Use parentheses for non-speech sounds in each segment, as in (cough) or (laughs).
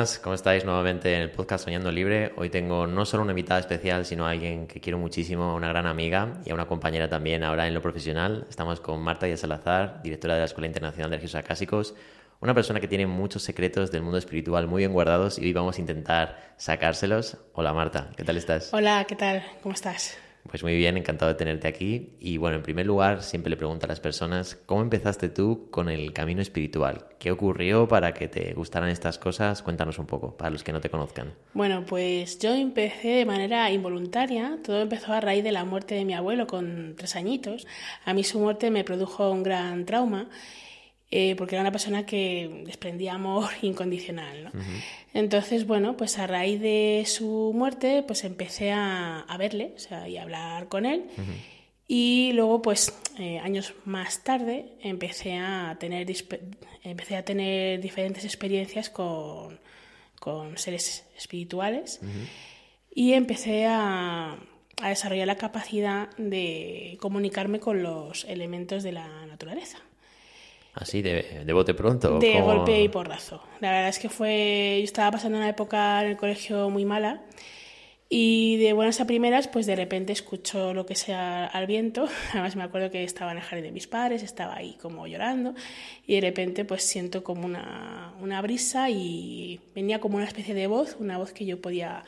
Buenas, ¿cómo estáis nuevamente en el podcast Soñando Libre? Hoy tengo no solo una invitada especial, sino a alguien que quiero muchísimo, una gran amiga y a una compañera también ahora en lo profesional. Estamos con Marta Díaz Salazar, directora de la Escuela Internacional de Registros Acásicos, una persona que tiene muchos secretos del mundo espiritual muy bien guardados y hoy vamos a intentar sacárselos. Hola Marta, ¿qué tal estás? Hola, ¿qué tal? ¿Cómo estás? Pues muy bien, encantado de tenerte aquí. Y bueno, en primer lugar, siempre le pregunto a las personas, ¿cómo empezaste tú con el camino espiritual? ¿Qué ocurrió para que te gustaran estas cosas? Cuéntanos un poco, para los que no te conozcan. Bueno, pues yo empecé de manera involuntaria. Todo empezó a raíz de la muerte de mi abuelo con tres añitos. A mí su muerte me produjo un gran trauma eh, porque era una persona que desprendía amor (laughs) incondicional. ¿no? Entonces, bueno, pues a raíz de su muerte, pues empecé a, verle o sea, y a hablar con él. Y luego, pues eh, años más tarde, empecé a tener, empecé a tener diferentes experiencias con, con seres espirituales y empecé a, a desarrollar la capacidad de comunicarme con los elementos de la naturaleza. Así, de, de bote pronto. De golpe y porrazo. La verdad es que fue. Yo estaba pasando una época en el colegio muy mala. Y de buenas a primeras, pues de repente escucho lo que sea al viento. (laughs) Además me acuerdo que estaba en el jardín de mis padres, estaba ahí como llorando. Y de repente pues siento como una, una brisa y venía como una especie de voz, una voz que yo podía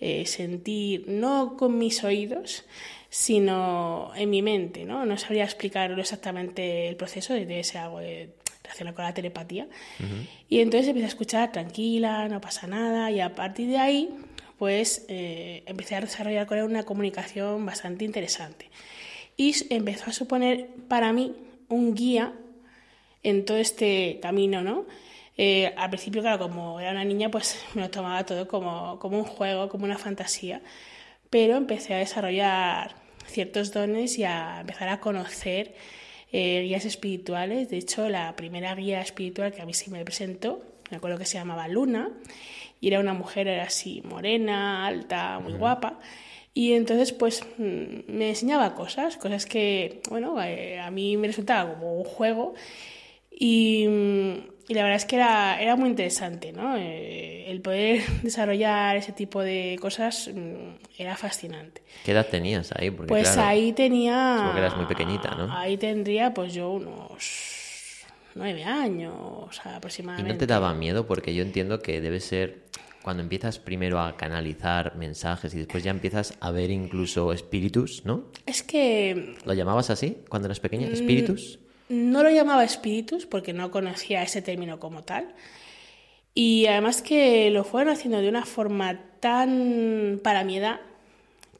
eh, sentir, no con mis oídos, sino en mi mente, ¿no? No sabría explicar exactamente el proceso, de ser algo de relacionado con la telepatía. Y entonces empecé a escuchar tranquila, no pasa nada, y a partir de ahí, pues eh, empecé a desarrollar con él una comunicación bastante interesante. Y empezó a suponer para mí un guía en todo este camino, ¿no? Eh, al principio, claro, como era una niña, pues (laughs) me lo tomaba todo como, como un juego, como una fantasía pero empecé a desarrollar ciertos dones y a empezar a conocer eh, guías espirituales. De hecho, la primera guía espiritual que a mí sí me presentó, me acuerdo que se llamaba Luna, y era una mujer así morena, alta, muy guapa. Y entonces, pues, mm, me enseñaba cosas, cosas que, bueno, eh, a mí me resultaba como un juego. Y, mm, y la verdad es que era, era muy interesante, ¿no? Eh, el poder (laughs) desarrollar ese tipo de cosas mm, era fascinante. ¿Qué edad tenías ahí? pues ahí tenía... Porque eras muy pequeñita, ¿no? Ahí tendría pues yo unos nueve años aproximadamente. ¿Y no te daba miedo? Porque yo entiendo que debe ser cuando empiezas primero a canalizar mensajes y después ya empiezas a ver incluso espíritus, ¿no? Es que... ¿Lo llamabas así cuando eras pequeña? Mm, ¿Espíritus? No lo llamaba espíritus porque no conocía ese término como tal. Y además que lo fueron haciendo de una forma tan para mi edad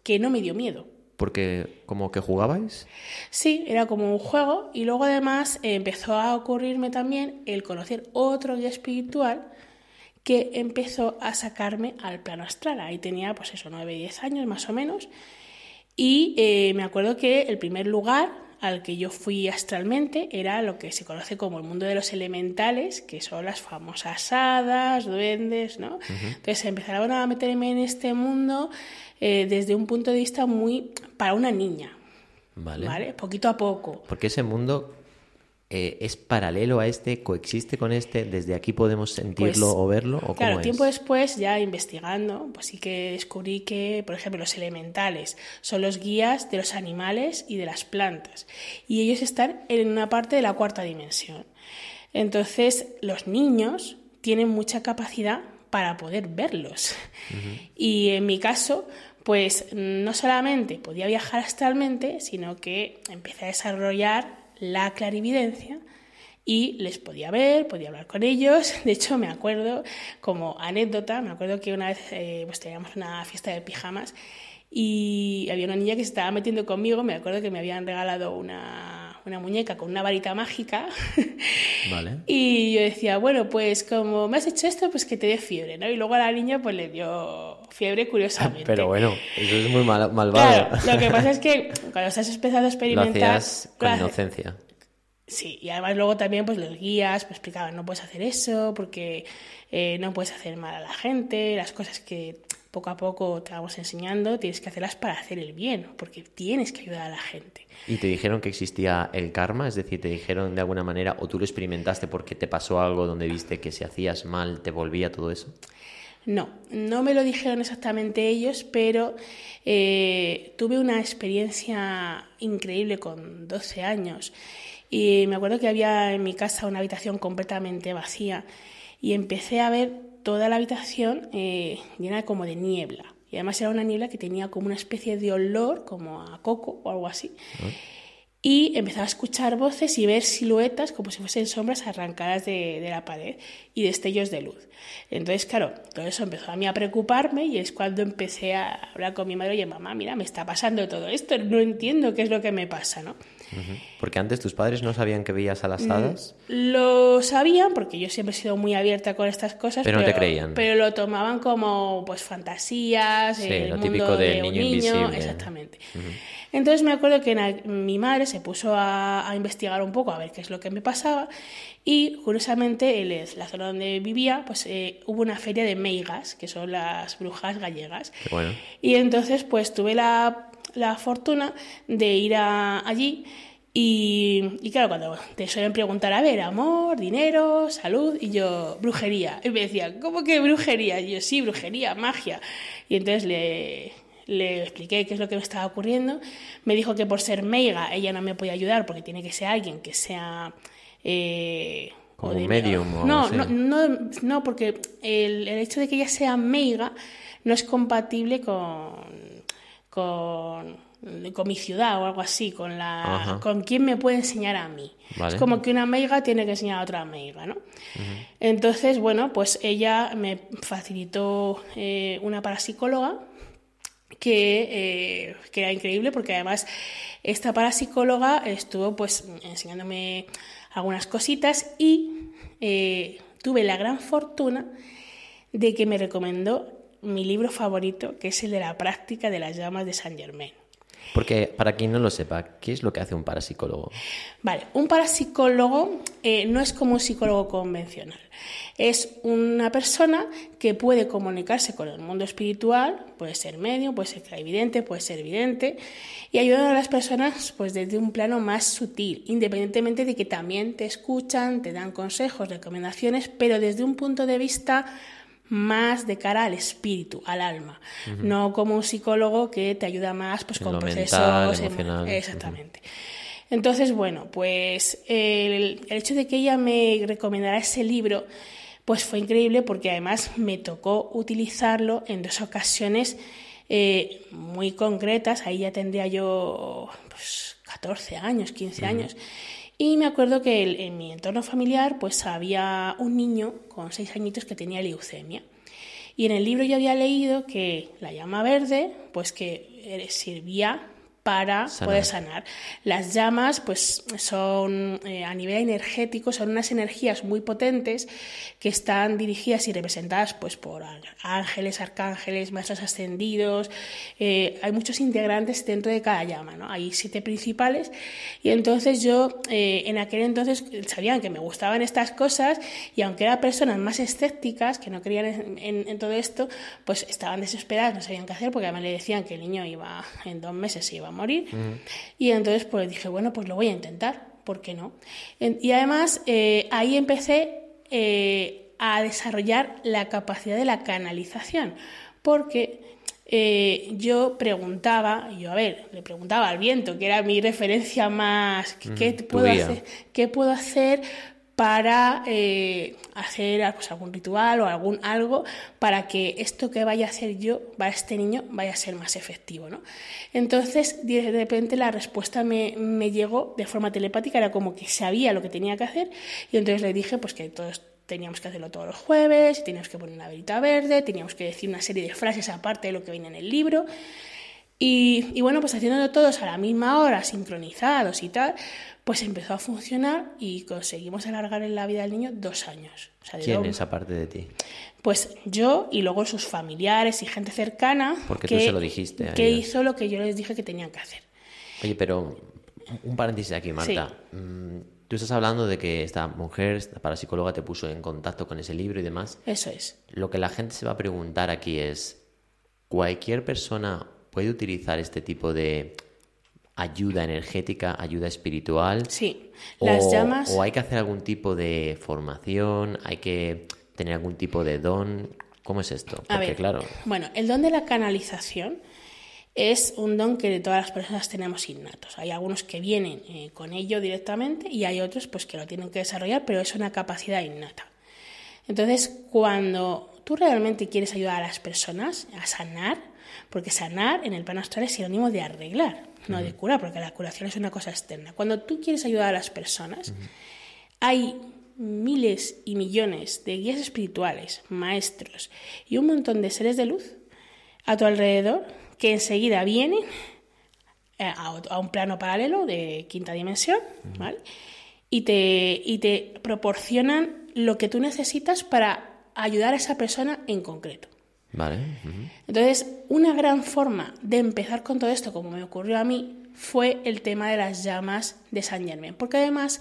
que no me dio miedo. Porque como que jugabais? Sí, era como un juego y luego además empezó a ocurrirme también el conocer otro guía espiritual que empezó a sacarme al plano astral. Ahí tenía pues eso, 9, 10 años más o menos. Y eh, me acuerdo que el primer lugar al que yo fui astralmente era lo que se conoce como el mundo de los elementales, que son las famosas hadas, duendes, ¿no? Entonces empezaron a meterme en este mundo eh, desde un punto de vista muy para una niña. Vale. ¿Vale? Poquito a poco. Porque ese mundo eh, es paralelo a este, coexiste con este, desde aquí podemos sentirlo pues, o verlo. ¿o claro, cómo tiempo después, ya investigando, pues sí que descubrí que, por ejemplo, los elementales son los guías de los animales y de las plantas, y ellos están en una parte de la cuarta dimensión. Entonces, los niños tienen mucha capacidad para poder verlos. Y en mi caso, pues no solamente podía viajar astralmente, sino que empecé a desarrollar la clarividencia y les podía ver, podía hablar con ellos. (laughs) De hecho, me acuerdo, como anécdota, me acuerdo que una vez eh, pues teníamos una fiesta de pijamas y había una niña que se estaba metiendo conmigo, me acuerdo que me habían regalado una, una muñeca con una varita mágica. (laughs) Vale. y yo decía, bueno, pues como me has hecho esto, pues que te dé fiebre, ¿no? Y luego a la niña pues le dio fiebre curiosamente. Pero bueno, eso es muy mal, malvado. Claro, (laughs) lo que pasa es que cuando estás empezando a experimentar... Lo con inocencia. Sí, y además luego también pues los guías me explicaban, no puedes hacer eso porque eh, no puedes hacer mal a la gente, las cosas que poco a poco te vamos enseñando, tienes que hacerlas para hacer el bien, porque tienes que ayudar a la gente. ¿Y te dijeron que existía el karma? Es decir, te dijeron de alguna manera, o tú lo experimentaste porque te pasó algo donde viste que si hacías mal te volvía todo eso? No, no me lo dijeron exactamente ellos, pero eh, tuve una experiencia increíble con 12 años. Y me acuerdo que había en mi casa una habitación completamente vacía y empecé a ver toda la habitación eh, llena como de niebla. Y además era una niebla que tenía como una especie de olor, como a coco o algo así. Y empezaba a escuchar voces y ver siluetas como si fuesen sombras arrancadas de, de, la pared y destellos de luz. Entonces, claro, todo eso empezó a mí a preocuparme y es cuando empecé a hablar con mi madre, oye, mamá, mira, me está pasando todo esto, no entiendo qué es lo que me pasa, ¿no? Porque antes tus padres no sabían que veías a las mm, hadas. Lo sabían porque yo siempre he sido muy abierta con estas cosas. Pero, no te creían. Pero lo tomaban como pues fantasías, sí, lo típico del niño, invisible. Exactamente. Entonces me acuerdo que mi madre se puso a, investigar un poco a ver qué es lo que me pasaba y curiosamente en la zona donde vivía pues eh, hubo una feria de meigas, que son las brujas gallegas. Bueno. Y entonces pues tuve la la fortuna de ir allí y, y, claro, cuando te suelen preguntar, a ver, amor, dinero, salud, y yo, brujería. Y me decía, ¿cómo que brujería? Y yo, sí, brujería, magia. Y entonces le, le expliqué qué es lo que me estaba ocurriendo. Me dijo que por ser meiga ella no me podía ayudar porque tiene que ser alguien que sea... Eh, Como un medium. no, no, no, no, porque el, el hecho de que ella sea meiga no es compatible con con, con mi ciudad o algo así, con, la, con quién me puede enseñar a mí. Es como que una meiga tiene que enseñar a otra meiga, ¿no? Entonces, bueno, pues ella me facilitó eh, una parapsicóloga que, eh, que, era increíble porque además esta parapsicóloga estuvo pues enseñándome algunas cositas y eh, tuve la gran fortuna de que me recomendó mi libro favorito, que es el de la práctica de las llamas de Saint Germain. Porque para quien no lo sepa, ¿qué es lo que hace un parapsicólogo? Vale, un parapsicólogo eh, no es como un psicólogo convencional. Es una persona que puede comunicarse con el mundo espiritual, puede ser medio, puede ser evidente, puede ser evidente, y ayudar a las personas pues desde un plano más sutil, independientemente de que también te escuchan, te dan consejos, recomendaciones, pero desde un punto de vista más de cara al espíritu, al alma, no como un psicólogo que te ayuda más pues, con procesos. Exactamente. Entonces, bueno, pues el, hecho de que ella me recomendara ese libro, pues fue increíble porque además me tocó utilizarlo en dos ocasiones eh, muy concretas. Ahí ya tendría yo pues, 14 años, 15 años. Y me acuerdo que en mi entorno familiar pues había un niño con seis añitos que tenía leucemia. Y en el libro yo había leído que la llama verde, pues que servía para poder sanar. Las llamas, pues son eh, a nivel energético, son unas energías muy potentes que están dirigidas y representadas pues por ángeles, arcángeles, maestros ascendidos. Eh, hay muchos integrantes dentro de cada llama, ¿no? Hay siete principales y entonces yo eh, en aquel entonces sabían que me gustaban estas cosas y aunque eran personas más escépticas que no creían en, todo esto, pues estaban desesperadas, no sabían qué hacer porque además le decían que el niño iba en dos meses se iba morir. Y entonces pues dije, bueno, pues lo voy a intentar, ¿por qué no? Y además eh, ahí empecé eh, a desarrollar la capacidad de la canalización, porque eh, yo preguntaba, yo a ver, le preguntaba al viento, que era mi referencia más, ¿qué, puedo, hacer, ¿qué puedo hacer para eh, hacer pues, algún ritual o algún algo para que esto que vaya a hacer yo, para este niño, vaya a ser más efectivo. ¿no? Entonces, de repente la respuesta me, llegó de forma telepática, era como que sabía lo que tenía que hacer y entonces le dije pues que todos teníamos que hacerlo todos los jueves, teníamos que poner una velita verde, teníamos que decir una serie de frases aparte de lo que viene en el libro. Y, y bueno, pues haciéndolo todos a la misma hora, sincronizados y tal, pues empezó a funcionar y conseguimos alargar en la vida del niño dos años. ¿Quién es aparte de ti? Pues yo y luego sus familiares y gente cercana. Porque que, tú se lo dijiste. que hizo lo que yo les dije que tenían que hacer. Oye, pero un paréntesis aquí, Marta. Mm, tú estás hablando de que esta mujer, esta parapsicóloga, te puso en contacto con ese libro y demás. Eso es. Lo que la gente se va a preguntar aquí es, ¿cualquier persona puede utilizar este tipo de ayuda energética, ayuda espiritual? Sí, las o, llamas... ¿O hay que hacer algún tipo de formación? ¿Hay que tener algún tipo de don? ¿Cómo es esto? Porque, claro... Bueno, el don de la canalización es un don que todas las personas tenemos innatos. Hay algunos que vienen eh, con ello directamente y hay otros pues, que lo tienen que desarrollar, pero es una capacidad innata. Entonces, cuando tú realmente quieres ayudar a las personas a sanar, porque sanar en el plano astral es sinónimo de arreglar, no de curar, porque la curación es una cosa externa. Cuando tú quieres ayudar a las personas, hay miles y millones de guías espirituales, maestros y un montón de seres de luz a tu alrededor que enseguida vienen eh, a, un plano paralelo de quinta dimensión, ¿vale? Y te, y te proporcionan lo que tú necesitas para ayudar a esa persona en concreto. Entonces, una gran forma de empezar con todo esto, como me ocurrió a mí, fue el tema de las llamas de San Germain, porque además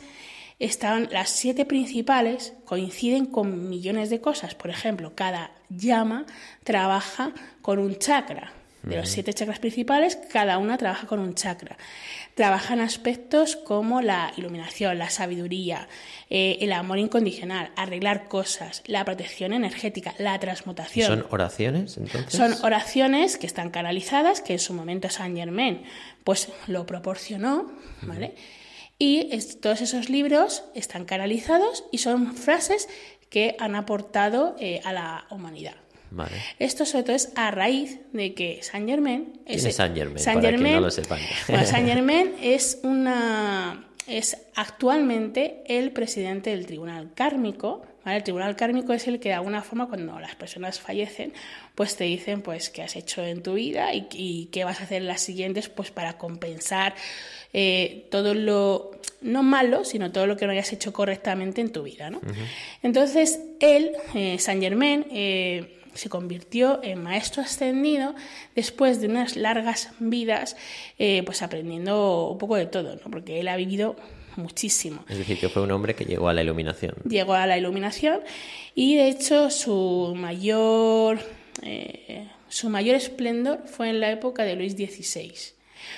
estaban las siete principales, coinciden con millones de cosas. Por ejemplo, cada llama trabaja con un chakra. De los siete chakras principales, cada una trabaja con un chakra. Trabajan aspectos como la iluminación, la sabiduría, eh, el amor incondicional, arreglar cosas, la protección energética, la transmutación. ¿Son oraciones entonces? Son oraciones que están canalizadas, que en su momento Saint Germain pues lo proporcionó, ¿vale? Y todos esos libros están canalizados y son frases que han aportado eh, a la humanidad. Esto sobre todo es a raíz de que Saint Germain es, Saint Germain, para no lo sepan. Saint (laughs) Germain es una es actualmente el presidente del Tribunal Kármico. El Tribunal Kármico es el que de alguna forma cuando las personas fallecen, pues te dicen pues qué has hecho en tu vida y, qué vas a hacer en las siguientes pues para compensar eh, todo lo no malo, sino todo lo que no hayas hecho correctamente en tu vida. ¿no? Entonces él, eh, Saint Germain, eh, se convirtió en maestro ascendido después de unas largas vidas, eh, pues aprendiendo un poco de todo, ¿no? porque él ha vivido muchísimo. Es decir, que fue un hombre que llegó a la iluminación. Llegó a la iluminación y de hecho su mayor, eh, su mayor esplendor fue en la época de Luis XVI,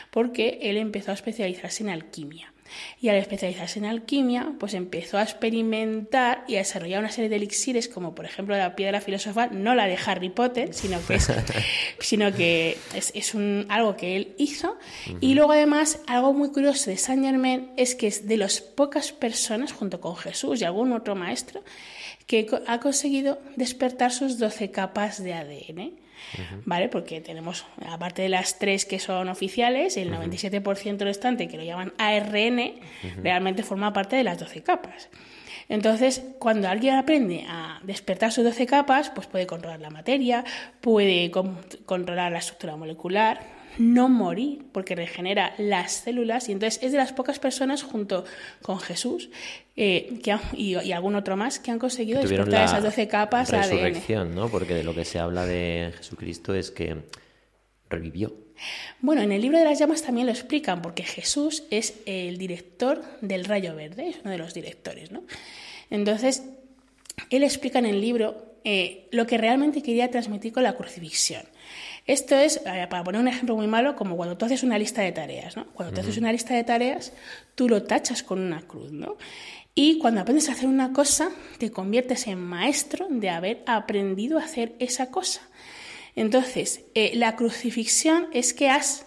porque él empezó a especializarse en alquimia y al especializarse en alquimia, pues empezó a experimentar y a desarrollar una serie de elixires, como por ejemplo la piedra filosofal, no la de Harry Potter, sino que es, (laughs) sino que es, un, algo que él hizo. Y luego además, algo muy curioso de Saint Germain es que es de las pocas personas, junto con Jesús y algún otro maestro, que ha conseguido despertar sus 12 capas de ADN. ¿Vale? Porque tenemos, aparte de las tres que son oficiales, el 97% restante, que lo llaman ARN, realmente forma parte de las 12 capas. Entonces, cuando alguien aprende a despertar sus 12 capas, pues puede controlar la materia, puede controlar la estructura molecular, no morir, porque regenera las células, y entonces es de las pocas personas junto con Jesús eh, que y, algún otro más que han conseguido despertar esas 12 capas resurrección, ¿no? Porque de lo que se habla de Jesucristo es que revivió. Bueno, en el libro de las llamas también lo explican, porque Jesús es el director del rayo verde, es uno de los directores, ¿no? Entonces, él explica en el libro eh, lo que realmente quería transmitir con la crucifixión. Esto es, eh, para poner un ejemplo muy malo, como cuando tú haces una lista de tareas, ¿no? Cuando tú haces una lista de tareas, tú lo tachas con una cruz, ¿no? Y cuando aprendes a hacer una cosa, te conviertes en maestro de haber aprendido a hacer esa cosa. Entonces, eh, la crucifixión es que has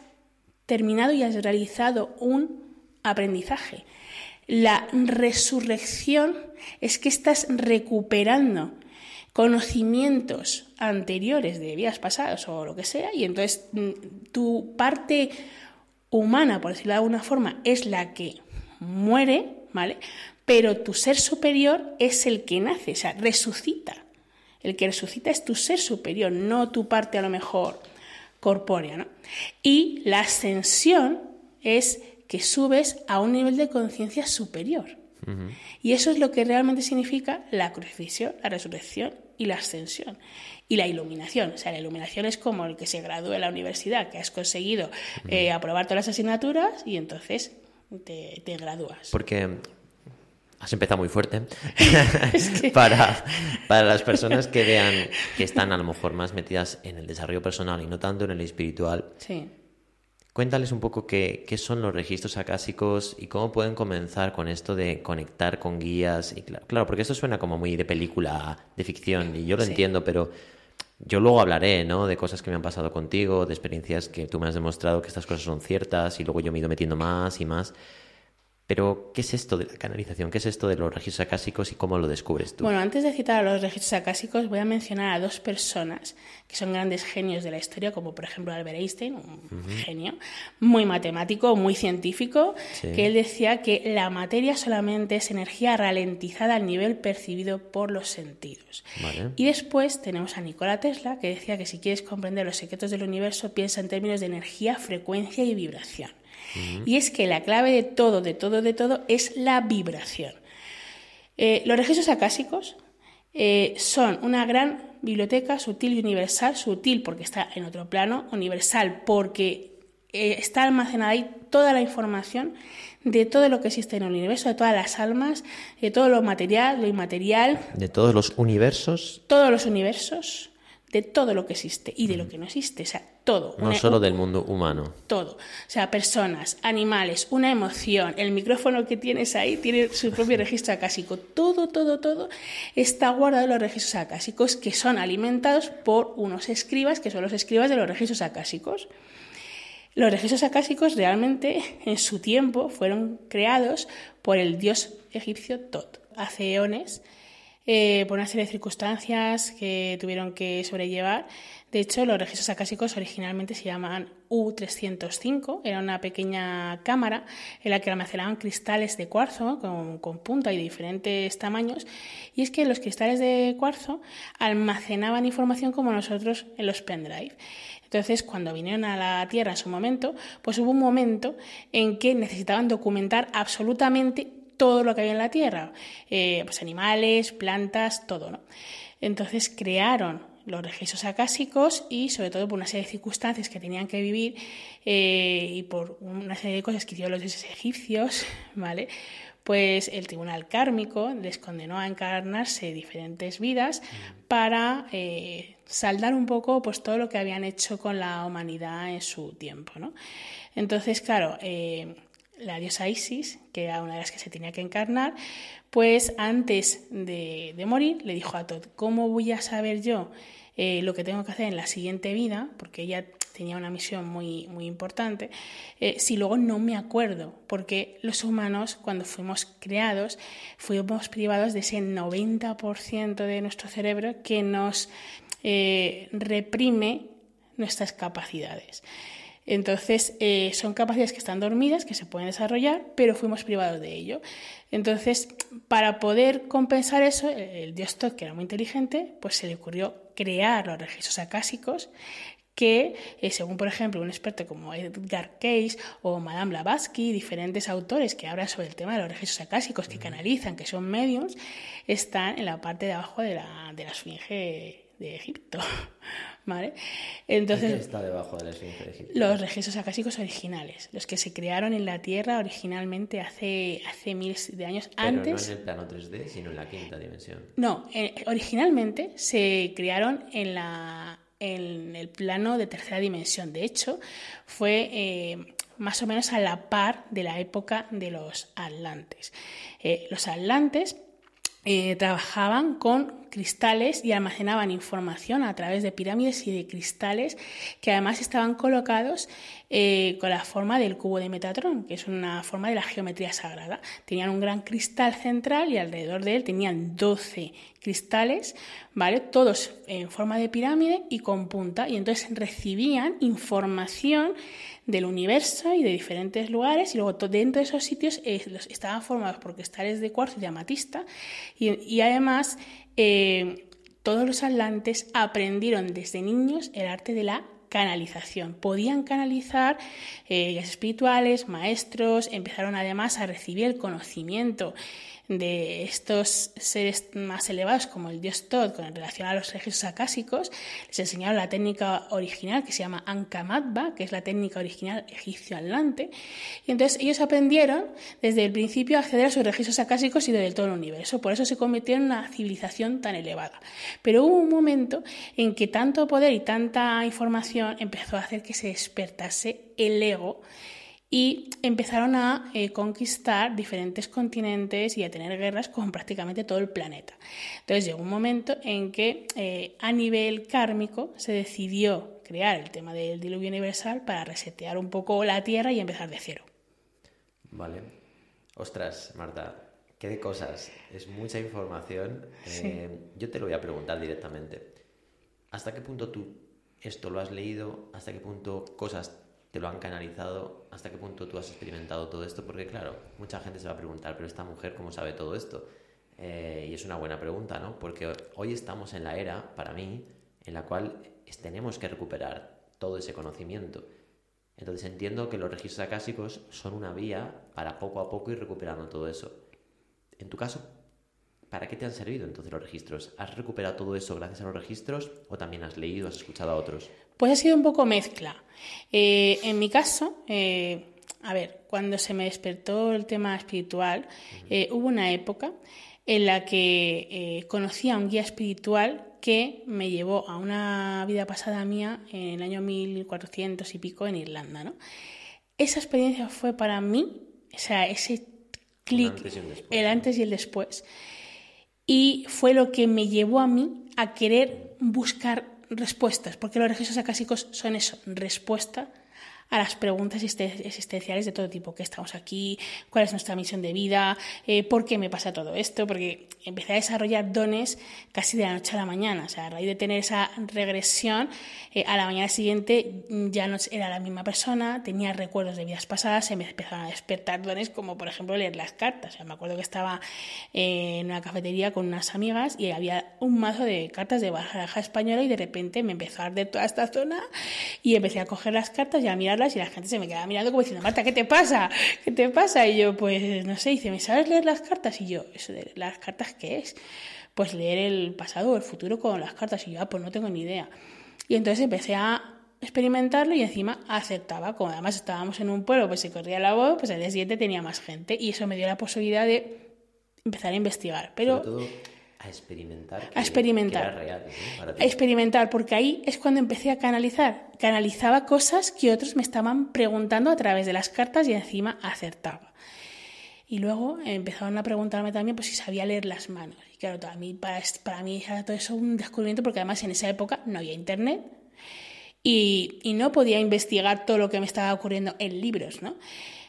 terminado y has realizado un aprendizaje. La resurrección es que estás recuperando conocimientos anteriores de vidas pasadas o lo que sea, y entonces mm, tu parte humana, por decirlo de alguna forma, es la que muere, ¿vale? Pero tu ser superior es el que nace, o sea, resucita. El que resucita es tu ser superior, no tu parte a lo mejor corpórea, ¿no? Y la ascensión es que subes a un nivel de conciencia superior. Y eso es lo que realmente significa la crucifixión, la resurrección y la ascensión. Y la iluminación. O sea, la iluminación es como el que se gradúa en la universidad, que has conseguido eh, aprobar todas las asignaturas y entonces te, te gradúas. Porque Has empezado muy fuerte. (laughs) (laughs) para, para las personas que vean que están a lo mejor más metidas en el desarrollo personal y no tanto en el espiritual. Sí. Cuéntales un poco qué, qué, son los registros acásicos y cómo pueden comenzar con esto de conectar con guías. Y claro, claro porque esto suena como muy de película de ficción y yo lo entiendo, pero yo luego hablaré ¿no? de cosas que me han pasado contigo, de experiencias que tú me has demostrado que estas cosas son ciertas y luego yo me he ido metiendo más y más. Pero, ¿qué es esto de la canalización? ¿Qué es esto de los registros acásicos y cómo lo descubres tú? Bueno, antes de citar a los registros acásicos, voy a mencionar a dos personas que son grandes genios de la historia, como por ejemplo Albert Einstein, un genio, muy matemático, muy científico, que él decía que la materia solamente es energía ralentizada al nivel percibido por los sentidos. Y después tenemos a Nikola Tesla, que decía que si quieres comprender los secretos del universo, piensa en términos de energía, frecuencia y vibración. Y es que la clave de todo, de todo, de todo es la vibración. Eh, los registros acásicos eh, son una gran biblioteca sutil y universal, sutil porque está en otro plano, universal porque eh, está almacenada ahí toda la información de todo lo que existe en el universo, de todas las almas, de todo lo material, lo inmaterial. De todos los universos. Todos los universos de todo lo que existe y de lo que no existe, o sea, todo. No solo del mundo humano. Todo. O sea, personas, animales, una emoción, el micrófono que tienes ahí tiene su propio (laughs) registro acásico. Todo, todo, todo está guardado en los registros acásicos que son alimentados por unos escribas, que son los escribas de los registros acásicos. Los registros acásicos realmente en su tiempo fueron creados por el dios egipcio Tot hace eones eh, por una serie de circunstancias que tuvieron que sobrellevar. De hecho, los registros acásicos originalmente se llamaban U305, era una pequeña cámara en la que almacenaban cristales de cuarzo con, punta y diferentes tamaños. Y es que los cristales de cuarzo almacenaban información como nosotros en los pendrive. Entonces, cuando vinieron a la Tierra en su momento, pues hubo un momento en que necesitaban documentar absolutamente todo lo que había en la Tierra, eh, pues animales, plantas, todo, ¿no? Entonces crearon los registros acásicos y sobre todo por una serie de circunstancias que tenían que vivir eh, y por una serie de cosas que hicieron los dioses egipcios, (laughs) ¿vale? Pues el tribunal kármico les condenó a encarnarse diferentes vidas para eh, saldar un poco pues todo lo que habían hecho con la humanidad en su tiempo, ¿no? Entonces, claro, la diosa Isis, que era una de las que se tenía que encarnar, pues antes de, morir le dijo a Todd, ¿cómo voy a saber yo eh, lo que tengo que hacer en la siguiente vida? Porque ella tenía una misión muy, muy importante, eh, si luego no me acuerdo, porque los humanos cuando fuimos creados fuimos privados de ese 90% de nuestro cerebro que nos eh, reprime nuestras capacidades. Entonces, eh, son capacidades que están dormidas, que se pueden desarrollar, pero fuimos privados de ello. Entonces, para poder compensar eso, el dios Todd, que era muy inteligente, pues se le ocurrió crear los registros acásicos que, eh, según por ejemplo un experto como Edgar Case o Madame Blavatsky, diferentes autores que hablan sobre el tema de los registros acásicos, que canalizan, que son mediums, están en la parte de abajo de la, de la esfinge de Egipto. (laughs) ¿Vale? Entonces, ¿Qué está debajo de la esfinge de Egipto? Los registros acásicos originales, los que se crearon en la Tierra originalmente hace, hace miles de años Pero antes. No en el plano 3D, sino en la quinta dimensión. No, eh, originalmente se crearon en, la, en el plano de tercera dimensión. De hecho, fue eh, más o menos a la par de la época de los atlantes. Eh, los atlantes eh, trabajaban con cristales y almacenaban información a través de pirámides y de cristales que además estaban colocados eh, con la forma del cubo de Metatrón, que es una forma de la geometría sagrada. Tenían un gran cristal central y alrededor de él tenían 12 cristales, ¿vale? Todos en forma de pirámide y con punta, y entonces recibían información del universo y de diferentes lugares y luego dentro de esos sitios eh, estaban formados por cristales de cuarzo y amatista y, además eh, todos los atlantes aprendieron desde niños el arte de la canalización. Podían canalizar eh, guías espirituales, maestros, empezaron además a recibir el conocimiento de estos seres más elevados como el dios Tod con relación a los registros acásicos, les enseñaron la técnica original que se llama Ankamatba, que es la técnica original egipcio-atlante, y entonces ellos aprendieron desde el principio a acceder a sus registros acásicos y de todo el universo, por eso se convirtió en una civilización tan elevada. Pero hubo un momento en que tanto poder y tanta información empezó a hacer que se despertase el ego y empezaron a eh, conquistar diferentes continentes y a tener guerras con prácticamente todo el planeta. Entonces llegó un momento en que eh, a nivel kármico se decidió crear el tema del diluvio universal para resetear un poco la Tierra y empezar de cero. Vale. Ostras, Marta, qué de cosas. Es mucha información. Eh, yo te lo voy a preguntar directamente. ¿Hasta qué punto tú esto lo has leído? ¿Hasta qué punto cosas te lo han canalizado, hasta qué punto tú has experimentado todo esto, porque claro, mucha gente se va a preguntar, pero esta mujer, ¿cómo sabe todo esto? Eh, y es una buena pregunta, ¿no? Porque hoy estamos en la era, para mí, en la cual tenemos que recuperar todo ese conocimiento. Entonces entiendo que los registros acásicos son una vía para poco a poco ir recuperando todo eso. En tu caso, ¿para qué te han servido entonces los registros? ¿Has recuperado todo eso gracias a los registros o también has leído, has escuchado a otros? Pues ha sido un poco mezcla. Eh, en mi caso, eh, a ver, cuando se me despertó el tema espiritual, eh, hubo una época en la que conocí a un guía espiritual que me llevó a una vida pasada mía en el año 1400 y pico en Irlanda. ¿no? Esa experiencia fue para mí, o sea, ese clic, el antes y el después. Y fue lo que me llevó a mí a querer buscar respuestas, porque los registros acásicos son eso, respuesta a las preguntas existenciales de todo tipo, ¿qué estamos aquí? ¿Cuál es nuestra misión de vida? Eh, ¿Por qué me pasa todo esto? Porque empecé a desarrollar dones casi de la noche a la mañana, o sea, a raíz de tener esa regresión, eh, a la mañana siguiente ya no era la misma persona, tenía recuerdos de vidas pasadas, se me empezaron a despertar dones como por ejemplo leer las cartas, me acuerdo que estaba en una cafetería con unas amigas y había un mazo de cartas de baraja española y de repente me empezó a arder toda esta zona y empecé a coger las cartas y a mirar y la gente se me quedaba mirando como diciendo, Marta, ¿qué te pasa? ¿Qué te pasa? Y yo, pues no sé, dice, ¿me sabes leer las cartas? Y yo, ¿eso de las cartas qué es? Pues leer el pasado o el futuro con las cartas. Y yo, ah, pues no tengo ni idea. Y entonces empecé a experimentarlo y encima aceptaba, como además estábamos en un pueblo, pues se corría la voz, pues al día siguiente tenía más gente y eso me dio la posibilidad de empezar a investigar. Pero a experimentar. a experimentar. A experimentar, porque ahí es cuando empecé a canalizar. Canalizaba cosas que otros me estaban preguntando a través de las cartas y encima acertaba. Y luego empezaron a preguntarme también pues, si sabía leer las manos. Y claro, para mí, para, para mí era todo eso un descubrimiento porque además en esa época no había internet y, y no podía investigar todo lo que me estaba ocurriendo en libros. ¿no?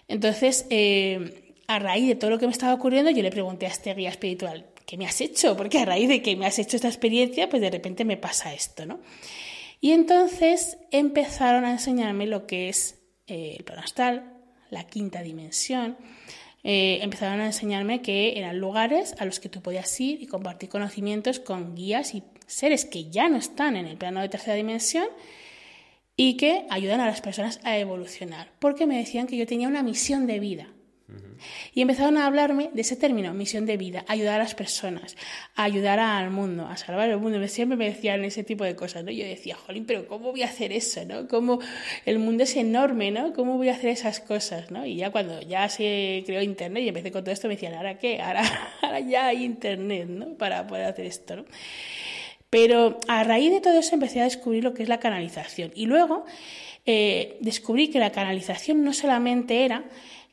Entonces, eh, a raíz de todo lo que me estaba ocurriendo, yo le pregunté a este guía espiritual, ¿qué me has hecho? Porque a raíz de que me has hecho esta experiencia, pues de repente me pasa esto, ¿no? Y entonces empezaron a enseñarme lo que es eh, el plano astral, la quinta dimensión. Eh, empezaron a enseñarme que eran lugares a los que tú podías ir y compartir conocimientos con guías y seres que ya no están en el plano de tercera dimensión y que ayudan a las personas a evolucionar, porque me decían que yo tenía una misión de vida. Y empezaron a hablarme de ese término, misión de vida, ayudar a las personas, ayudar al mundo, a salvar el mundo. Siempre me decían ese tipo de cosas, ¿no? Yo decía, jolín, pero ¿cómo voy a hacer eso, no? ¿Cómo el mundo es enorme, ¿no? ¿Cómo voy a hacer esas cosas, no? Y ya cuando ya se creó Internet y empecé con todo esto, me decían, ¿ahora qué? Ahora, (laughs) ahora ya hay Internet, ¿no? Para poder hacer esto, ¿no? Pero a raíz de todo eso empecé a descubrir lo que es la canalización. Y luego eh, descubrí que la canalización no solamente era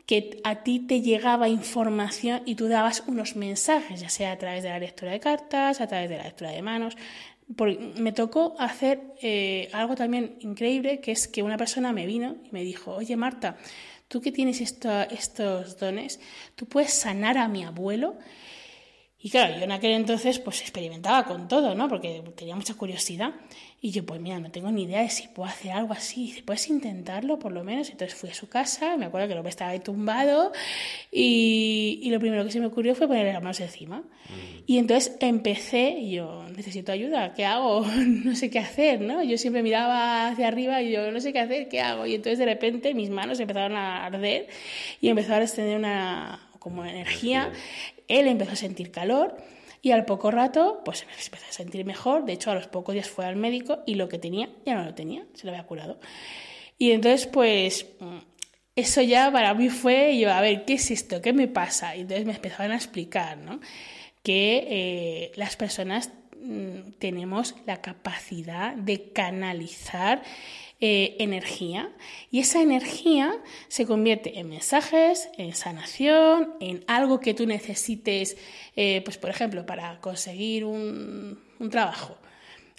que a ti te llegaba información y tú dabas unos mensajes, ya sea a través de la lectura de cartas, a través de la lectura de manos. me tocó hacer eh, algo también increíble, que es que una persona me vino y me dijo, oye Marta, tú que tienes estos dones, tú puedes sanar a mi abuelo. Y claro, yo en aquel entonces pues experimentaba con todo, ¿no? Porque tenía mucha curiosidad. Y yo, pues mira, no tengo ni idea de si puedo hacer algo así. ¿Puedes intentarlo por lo menos? Entonces fui a su casa, me acuerdo que lo estaba ahí tumbado y, y lo primero que se me ocurrió fue ponerle las manos encima. Mm. Y entonces empecé, y yo necesito ayuda, ¿qué hago? (laughs) no sé qué hacer, ¿no? Yo siempre miraba hacia arriba y yo no sé qué hacer, ¿qué hago? Y entonces de repente mis manos empezaron a arder y empezó a extender una como energía. Él empezó a sentir calor y al poco rato, pues empezó a sentir mejor. De hecho, a los pocos días fue al médico y lo que tenía ya no lo tenía, se lo había curado. Y entonces, pues, eso ya para mí fue, yo, a ver, ¿qué es esto? ¿Qué me pasa? Y entonces me empezaron a explicar, ¿no? Que eh, las personas mm, tenemos la capacidad de canalizar eh, energía y esa energía se convierte en mensajes, en sanación, en algo que tú necesites, eh, pues por ejemplo, para conseguir un, trabajo.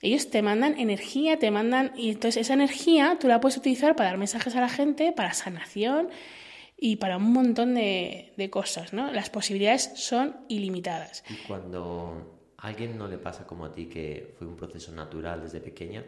Ellos te mandan energía, te mandan, y entonces esa energía tú la puedes utilizar para dar mensajes a la gente, para sanación y para un montón de, de cosas, ¿no? Las posibilidades son ilimitadas. Y cuando a alguien no le pasa como a ti, que fue un proceso natural desde pequeña,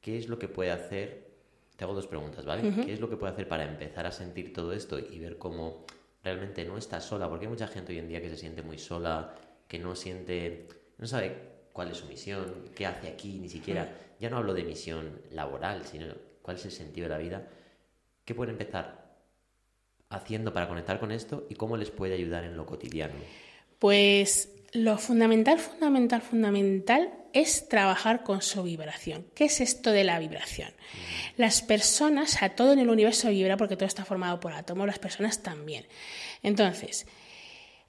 ¿qué es lo que puede hacer? Te hago dos preguntas, ¿vale? ¿Qué es lo que puede hacer para empezar a sentir todo esto y ver cómo realmente no está sola? Porque hay mucha gente hoy en día que se siente muy sola, que no siente, no sabe cuál es su misión, qué hace aquí, ni siquiera, ya no hablo de misión laboral, sino cuál es el sentido de la vida. ¿Qué pueden empezar haciendo para conectar con esto y cómo les puede ayudar en lo cotidiano? Pues lo fundamental, fundamental, fundamental es trabajar con su vibración. ¿Qué es esto de la vibración? Las personas, a todo en el universo vibra porque todo está formado por átomos, las personas también. Entonces,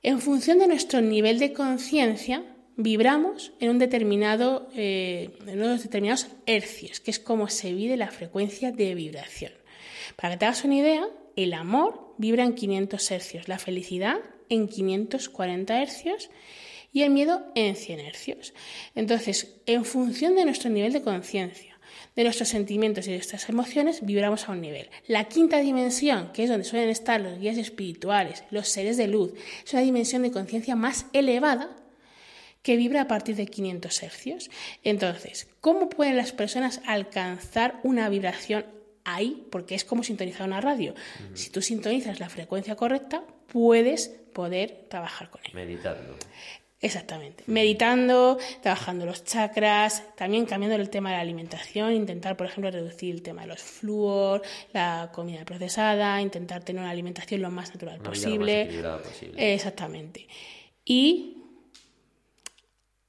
en función de nuestro nivel de conciencia, vibramos en un determinado, eh, en unos determinados hercios, que es como se mide la frecuencia de vibración. Para que te hagas una idea, el amor vibra en 500 hercios, la felicidad en 540 hercios y el miedo en 100 hercios. Entonces, en función de nuestro nivel de conciencia, de nuestros sentimientos y de nuestras emociones, vibramos a un nivel. La quinta dimensión, que es donde suelen estar los guías espirituales, los seres de luz, es una dimensión de conciencia más elevada que vibra a partir de 500 hercios. Entonces, ¿cómo pueden las personas alcanzar una vibración ahí? Porque es como sintonizar una radio. Si tú sintonizas la frecuencia correcta, puedes poder trabajar con él. Meditando. Exactamente. Meditando, trabajando los chakras, también cambiando el tema de la alimentación, intentar, por ejemplo, reducir el tema de los flúor, la comida procesada, intentar tener una alimentación lo más natural posible. Exactamente. Y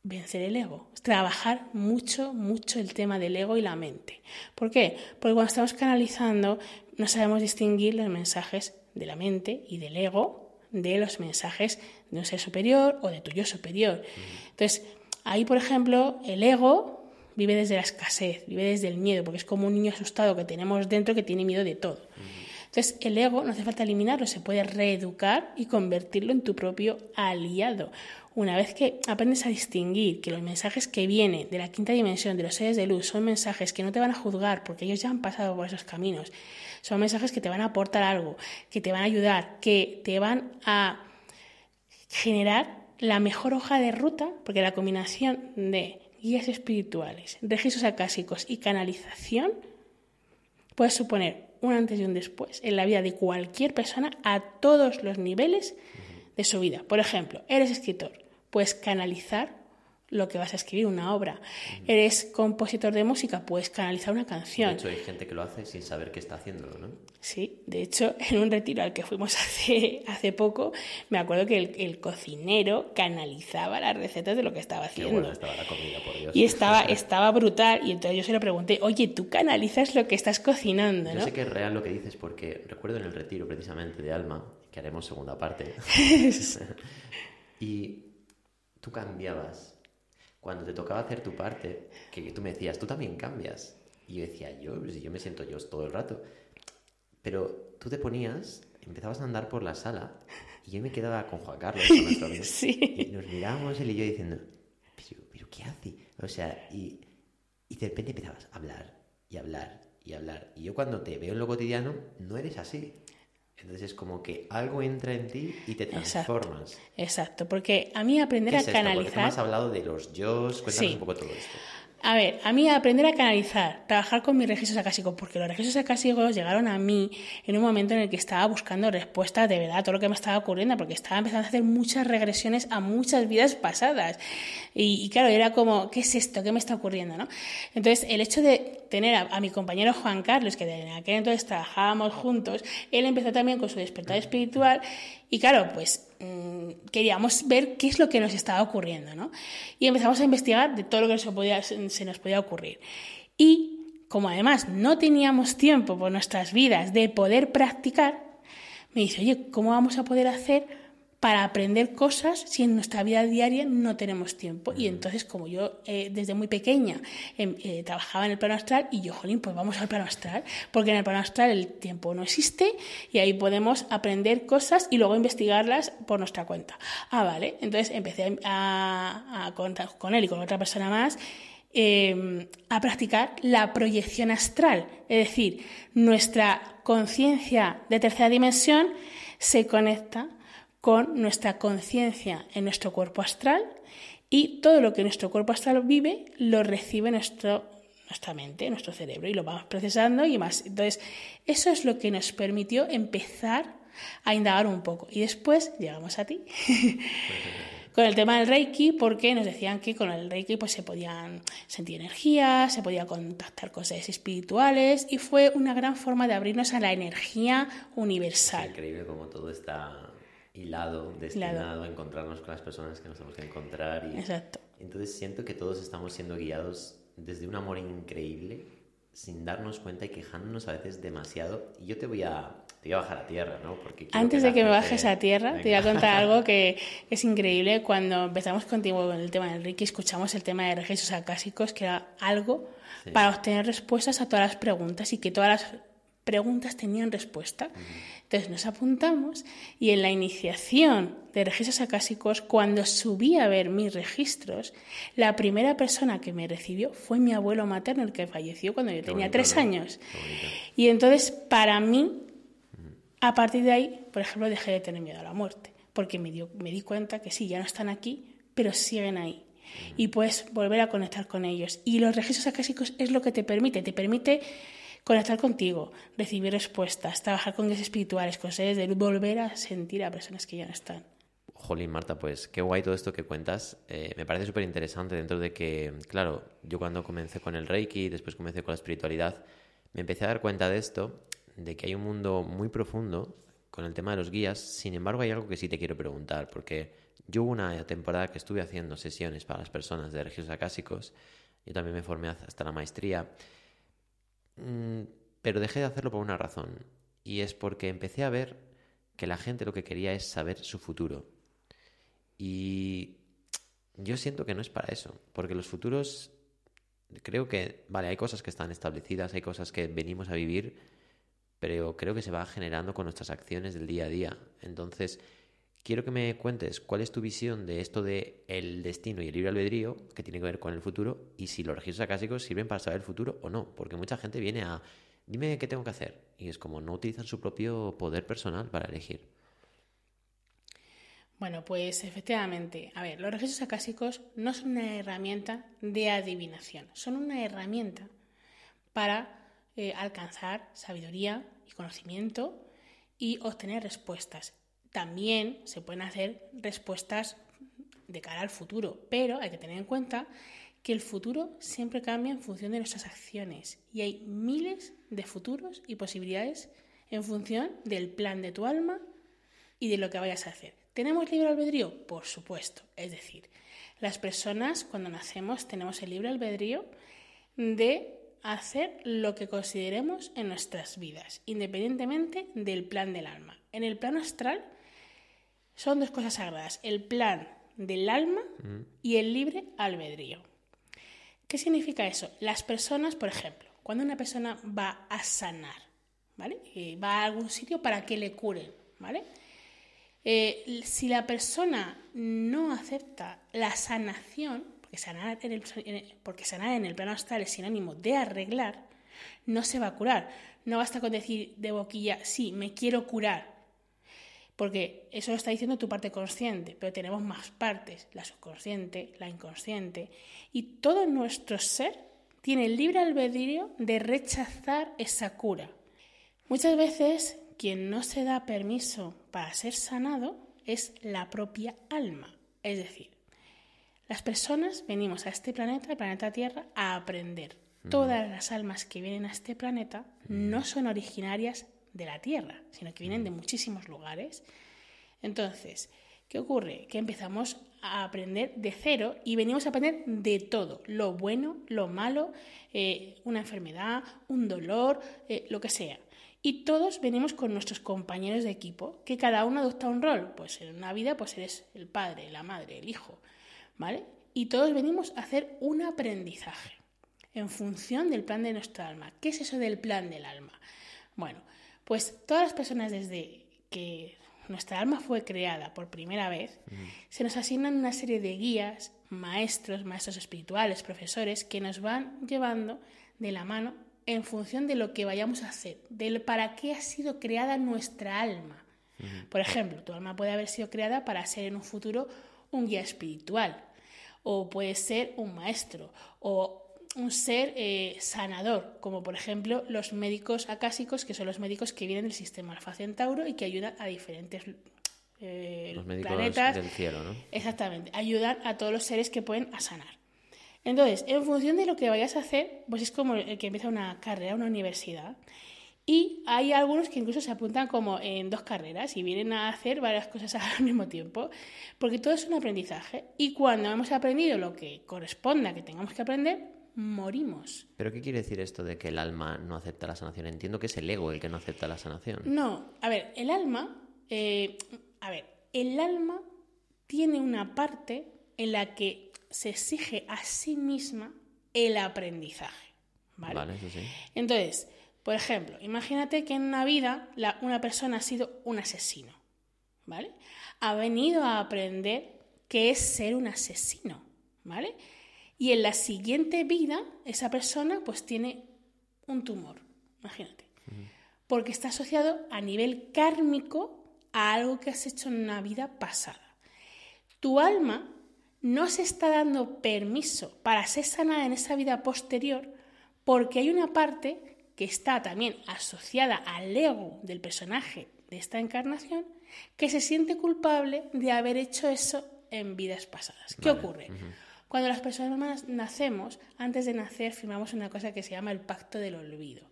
vencer el ego. Trabajar mucho, mucho el tema del ego y la mente. ¿Por qué? Porque cuando estamos canalizando no sabemos distinguir los mensajes de la mente y del ego de los mensajes de un ser superior o de tu yo superior. Entonces, ahí, por ejemplo, el ego vive desde la escasez, vive desde el miedo, porque es como un niño asustado que tenemos dentro que tiene miedo de todo. Entonces, el ego no hace falta eliminarlo, se puede reeducar y convertirlo en tu propio aliado. Una vez que aprendes a distinguir que los mensajes que vienen de la quinta dimensión, de los seres de luz, son mensajes que no te van a juzgar porque ellos ya han pasado por esos caminos, son mensajes que te van a aportar algo, que te van a ayudar, que te van a generar la mejor hoja de ruta, porque la combinación de guías espirituales, registros acásicos y canalización puede suponer un antes y un después en la vida de cualquier persona a todos los niveles de su vida. Por ejemplo, eres escritor, puedes canalizar lo que vas a escribir, una obra. Eres compositor de música, puedes canalizar una canción. De hecho, hay gente que lo hace sin saber qué está haciendo, ¿no? Sí, de hecho, (laughs) en un retiro al que fuimos hace, hace poco, me acuerdo que el, cocinero canalizaba las recetas de lo que estaba haciendo. estaba la comida, por Dios. Y estaba, (laughs) estaba brutal, y entonces yo se lo pregunté, oye, tú canalizas lo que estás cocinando, ¿no? Yo sé que es real lo que dices, porque recuerdo en el retiro precisamente de Alma, que haremos segunda parte, (laughs) y tú cambiabas cuando te tocaba hacer tu parte, que tú me decías, tú también cambias. Y yo decía, yo, pues, yo me siento yo todo el rato. Pero tú te ponías, empezabas a andar por la sala y yo me quedaba con Juan Carlos, con (laughs) amigo. Y nos mirábamos él y yo diciendo, pero, ¿qué hace? O sea, y, y de repente empezabas a hablar y hablar y hablar. Y yo cuando te veo en lo cotidiano, no eres así. Entonces es como que algo entra en ti y te transformas. Exacto, exacto. porque a mí aprender a canalizar... Porque has hablado de los yo, cuéntanos un poco todo esto. A ver, a mí aprender a canalizar, trabajar con mis registros acásicos, porque los registros acásicos llegaron a mí en un momento en el que estaba buscando respuestas de verdad a todo lo que me estaba ocurriendo, porque estaba empezando a hacer muchas regresiones a muchas vidas pasadas. Y, claro, era como, ¿qué es esto? ¿Qué me está ocurriendo? ¿no? Entonces, el hecho de tener a, a mi compañero Juan Carlos, que en aquel entonces trabajábamos juntos, él empezó también con su despertar espiritual y claro, pues mm, queríamos ver qué es lo que nos estaba ocurriendo, ¿no? Y empezamos a investigar de todo lo que se, podía, se nos podía ocurrir. Y como además no teníamos tiempo por nuestras vidas de poder practicar, me dice, oye, ¿cómo vamos a poder hacer para aprender cosas si en nuestra vida diaria no tenemos tiempo. Y entonces, como yo eh, desde muy pequeña em, eh, trabajaba en el plano astral, y yo, jolín, pues vamos al plano astral, porque en el plano astral el tiempo no existe y ahí podemos aprender cosas y luego investigarlas por nuestra cuenta. Ah, vale. Entonces empecé a, a contar con él y con otra persona más. Em, a practicar la proyección astral, es decir, nuestra conciencia de tercera dimensión se conecta con nuestra conciencia en nuestro cuerpo astral y todo lo que nuestro cuerpo astral vive lo recibe nuestro, nuestra mente, nuestro cerebro y lo vamos procesando y más. Entonces, eso es lo que nos permitió empezar a indagar un poco. Y después llegamos a ti. (laughs) con el tema del Reiki, porque nos decían que con el Reiki pues, se podían sentir energías, se podía contactar con seres espirituales y fue una gran forma de abrirnos a la energía universal. Increíble cómo todo está hilado, destinado a encontrarnos con las personas que nos tenemos que encontrar. Y, Exacto. Entonces siento que todos estamos siendo guiados desde un amor increíble, sin darnos cuenta y quejándonos a veces demasiado. Y yo te voy a, te voy a bajar a tierra, ¿no? Porque Antes de que me bajes a tierra, te voy a contar algo que (laughs) es increíble. Cuando empezamos contigo con el tema del Ricky, escuchamos el tema de registros acásicos, que era algo para obtener respuestas a todas las preguntas y que todas las preguntas tenían respuesta. Entonces nos apuntamos y en la iniciación de registros acásicos, cuando subí a ver mis registros, la primera persona que me recibió fue mi abuelo materno, el que falleció cuando yo tenía tres años. Y entonces, para mí, a partir de ahí, por ejemplo, dejé de tener miedo a la muerte, porque me, dio, me di cuenta que sí, ya no están aquí, pero siguen ahí. Y puedes volver a conectar con ellos. Y los registros acásicos es lo que te permite, te permite conectar contigo, recibir respuestas, trabajar con guías espirituales, con seres de volver a sentir a personas que ya no están. Jolín, Marta, pues qué guay todo esto que cuentas. Eh, me parece súper interesante dentro de que, claro, yo cuando comencé con el Reiki, después comencé con la espiritualidad, me empecé a dar cuenta de esto, de que hay un mundo muy profundo con el tema de los guías. Sin embargo, hay algo que sí te quiero preguntar, porque yo hubo una temporada que estuve haciendo sesiones para las personas de registros acásicos, yo también me formé hasta la maestría, pero dejé de hacerlo por una razón. Y es porque empecé a ver que la gente lo que quería es saber su futuro. Y yo siento que no es para eso. Porque los futuros, creo que, vale, hay cosas que están establecidas, hay cosas que venimos a vivir, pero creo que se va generando con nuestras acciones del día a día. Entonces, quiero que me cuentes cuál es tu visión de esto de el destino y el libre albedrío, que tiene que ver con el futuro, y si los registros acásicos sirven para saber el futuro o no. Porque mucha gente viene a, dime qué tengo que hacer. Y es como no utilizan su propio poder personal para elegir. Bueno, pues efectivamente, a ver, los registros acásicos no son una herramienta de adivinación, son una herramienta para eh, alcanzar sabiduría y conocimiento y obtener respuestas también se pueden hacer respuestas de cara al futuro, pero hay que tener en cuenta que el futuro siempre cambia en función de nuestras acciones y hay miles de futuros y posibilidades en función del plan de tu alma y de lo que vayas a hacer. ¿Tenemos libre albedrío? Por supuesto. Es decir, las personas cuando nacemos tenemos el libre albedrío de hacer lo que consideremos en nuestras vidas, independientemente del plan del alma. En el plano astral son dos cosas sagradas, el plan del alma mm. y el libre albedrío. ¿Qué significa eso? Las personas, por ejemplo, cuando una persona va a sanar, ¿vale? Eh, va a algún sitio para que le curen, ¿vale? Eh, si la persona no acepta la sanación, porque sanar en el, porque sanar en el plano astral es sinónimo de arreglar, No se va a curar. No basta con decir de boquilla, sí, me quiero curar. Porque eso lo está diciendo tu parte consciente, pero tenemos más partes, la subconsciente, la inconsciente, y todo nuestro ser tiene el libre albedrío de rechazar esa cura. Muchas veces quien no se da permiso para ser sanado es la propia alma. Es decir, las personas venimos a este planeta, el planeta Tierra, a aprender. Todas las almas que vienen a este planeta no son originarias de la Tierra, sino que vienen de muchísimos lugares. Entonces, ¿qué ocurre? Que empezamos a aprender de cero y venimos a aprender de todo, lo bueno, lo malo, eh, una enfermedad, un dolor, eh, lo que sea. Y todos venimos con nuestros compañeros de equipo, que cada uno adopta un rol. Pues en una vida pues eres el padre, la madre, el hijo, ¿vale? Y todos venimos a hacer un aprendizaje en función del plan de nuestra alma. ¿Qué es eso del plan del alma? Bueno, pues todas las personas desde que nuestra alma fue creada por primera vez, se nos asignan una serie de guías, maestros, maestros espirituales, profesores, que nos van llevando de la mano en función de lo que vayamos a hacer, del para qué ha sido creada nuestra alma. Por ejemplo, tu alma puede haber sido creada para ser en un futuro un guía espiritual, o puede ser un maestro, o un ser eh, sanador, como por ejemplo los médicos acásicos, que son los médicos que vienen del sistema Alfa Centauro y que ayudan a diferentes eh, los médicos planetas. del cielo, ¿no? Exactamente, ayudan a todos los seres que pueden a sanar. Entonces, en función de lo que vayas a hacer, pues es como el que empieza una carrera, una universidad. Y hay algunos que incluso se apuntan como en dos carreras y vienen a hacer varias cosas (laughs) al mismo tiempo, porque todo es un aprendizaje. Y cuando hemos aprendido lo que corresponda que tengamos que aprender, morimos. ¿Pero qué quiere decir esto de que el alma no acepta la sanación? Entiendo que es el ego el que no acepta la sanación. No, a ver, el alma, eh, a ver, el alma tiene una parte en la que se exige a sí misma el aprendizaje. ¿vale? eso sí. Entonces, por ejemplo, imagínate que en una vida una persona ha sido un asesino, ¿vale? Ha venido a aprender qué es ser un asesino, ¿vale? Y en la siguiente vida, esa persona pues tiene un tumor, imagínate. Porque está asociado a nivel kármico a algo que has hecho en una vida pasada. Tu alma no se está dando permiso para ser sanada en esa vida posterior porque hay una parte que está también asociada al ego del personaje de esta encarnación que se siente culpable de haber hecho eso en vidas pasadas. ¿Qué ocurre? Cuando las personas nacemos, antes de nacer firmamos una cosa que se llama el pacto del olvido,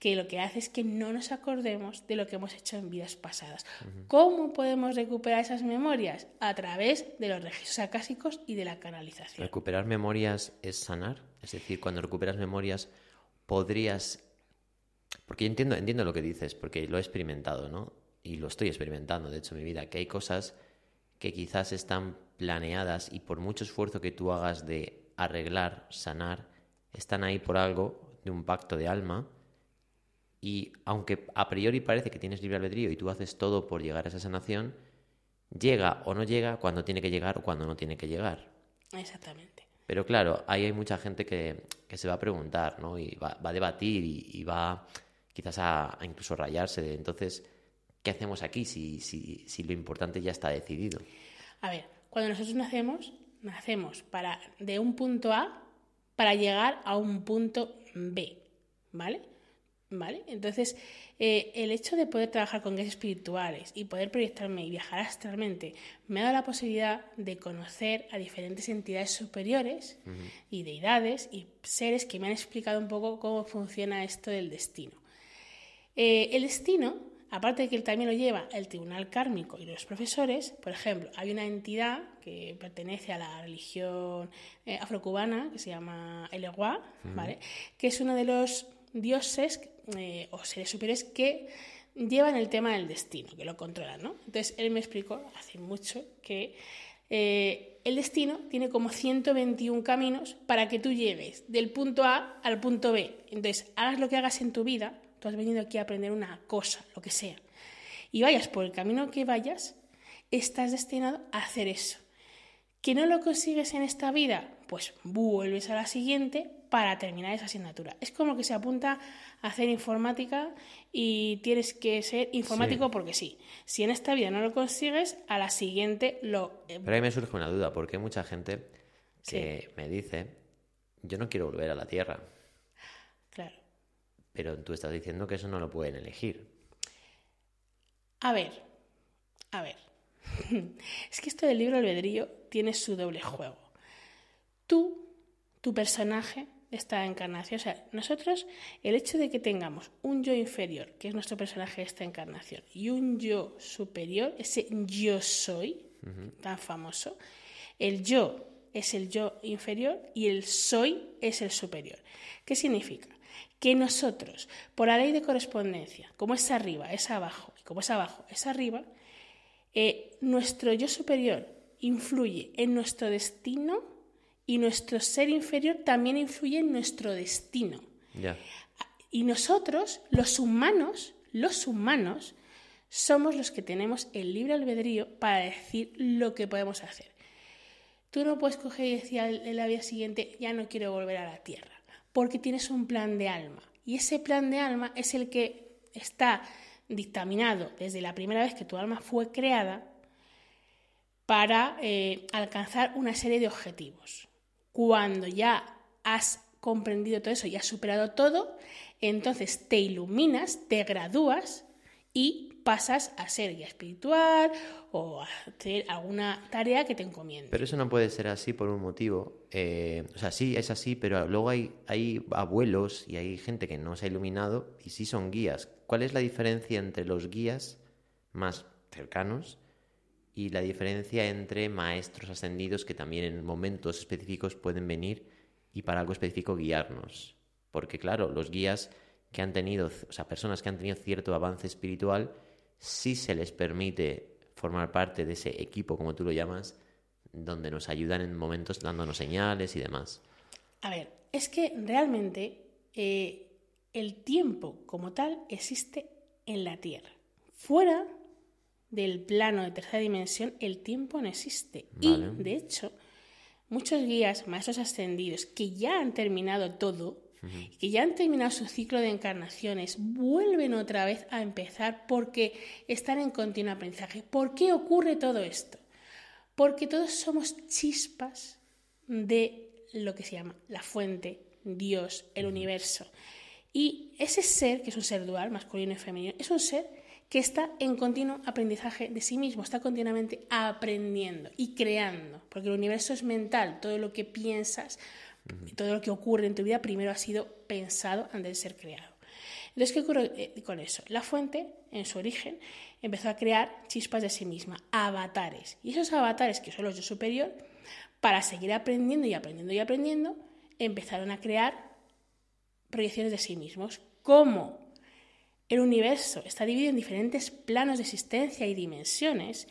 que lo que hace es que no nos acordemos de lo que hemos hecho en vidas pasadas. ¿Cómo podemos recuperar esas memorias? A través de los registros acásicos y de la canalización. ¿Recuperar memorias es sanar? Es decir, cuando recuperas memorias, podrías... Porque yo entiendo, entiendo lo que dices, porque lo he experimentado, ¿no? Y lo estoy experimentando, de hecho, en mi vida, que hay cosas que quizás están planeadas y por mucho esfuerzo que tú hagas de arreglar, sanar, están ahí por algo, de un pacto de alma, y aunque a priori parece que tienes libre albedrío y tú haces todo por llegar a esa sanación, llega o no llega cuando tiene que llegar o cuando no tiene que llegar. Exactamente. Pero claro, ahí hay mucha gente que, se va a preguntar, ¿no? Y va, a debatir y, va quizás a, a incluso rayarse. De, entonces, ¿qué hacemos aquí si, si, si lo importante ya está decidido? A ver, cuando nosotros nacemos, nacemos para, de un punto A para llegar a un punto B, ¿vale? ¿Vale? Entonces, eh, el hecho de poder trabajar con guías espirituales y poder proyectarme y viajar astralmente me ha dado la posibilidad de conocer a diferentes entidades superiores y deidades y seres que me han explicado un poco cómo funciona esto del destino. Eh, el destino Aparte de que él también lo lleva el Tribunal Kármico y los profesores, por ejemplo, hay una entidad que pertenece a la religión eh, afrocubana que se llama el ¿vale? que es uno de los dioses eh, o seres superiores que llevan el tema del destino, que lo controlan. ¿no? Entonces, él me explicó hace mucho que eh, el destino tiene como 121 caminos para que tú llegues del punto A al punto B. Entonces, hagas lo que hagas en tu vida, Tú has venido aquí a aprender una cosa, lo que sea. Y vayas por el camino que vayas, estás destinado a hacer eso. ¿Que no lo consigues en esta vida? Pues vuelves a la siguiente para terminar esa asignatura. Es como que se apunta a hacer informática y tienes que ser informático porque sí. Si en esta vida no lo consigues, a la siguiente lo... Eh, Pero ahí me surge una duda, porque hay mucha gente que me dice, yo no quiero volver a la Tierra. Pero tú estás diciendo que eso no lo pueden elegir. A ver, a ver. (laughs) es que esto del libro albedrío tiene su doble juego. Tú, tu personaje, esta encarnación. O sea, nosotros, el hecho de que tengamos un yo inferior, que es nuestro personaje de esta encarnación, y un yo superior, ese yo soy, tan famoso, el yo es el yo inferior y el soy es el superior. ¿Qué significa? Que nosotros, por la ley de correspondencia, como es arriba, es abajo, y como es abajo, es arriba, eh, nuestro yo superior influye en nuestro destino y nuestro ser inferior también influye en nuestro destino. Y nosotros, los humanos, los humanos, somos los que tenemos el libre albedrío para decir lo que podemos hacer. Tú no puedes coger y decir en la vida siguiente, ya no quiero volver a la tierra, porque tienes un plan de alma. Y ese plan de alma es el que está dictaminado desde la primera vez que tu alma fue creada para eh, alcanzar una serie de objetivos. Cuando ya has comprendido todo eso y has superado todo, entonces te iluminas, te gradúas y pasas a ser guía espiritual o a hacer alguna tarea que te encomiende. Pero eso no puede ser así por un motivo. Eh, o sea, sí, es así, pero luego hay, hay abuelos y hay gente que no se ha iluminado y sí son guías. ¿Cuál es la diferencia entre los guías más cercanos y la diferencia entre maestros ascendidos que también en momentos específicos pueden venir y para algo específico guiarnos. Porque claro, los guías que han tenido, o sea, personas que han tenido cierto avance espiritual, sí se les permite formar parte de ese equipo, como tú lo llamas, donde nos ayudan en momentos dándonos señales y demás. A ver, es que realmente eh, el tiempo como tal existe en la Tierra. Fuera del plano de tercera dimensión, el tiempo no existe. Y, de hecho, muchos guías, maestros ascendidos, que ya han terminado todo, que ya han terminado su ciclo de encarnaciones, vuelven otra vez a empezar porque están en continuo aprendizaje. ¿Por qué ocurre todo esto? Porque todos somos chispas de lo que se llama la fuente, Dios, el universo. Y ese ser, que es un ser dual, masculino y femenino, es un ser que está en continuo aprendizaje de sí mismo, está continuamente aprendiendo y creando, porque el universo es mental, todo lo que piensas, todo lo que ocurre en tu vida primero ha sido pensado antes de ser creado. Entonces, ¿qué ocurre eh, con eso? La fuente, en su origen, empezó a crear chispas de sí misma, avatares. Y esos avatares, que son los yo superior, para seguir aprendiendo y aprendiendo y aprendiendo, empezaron a crear proyecciones de sí mismos. ¿Cómo? el universo está dividido en diferentes planos de existencia y dimensiones,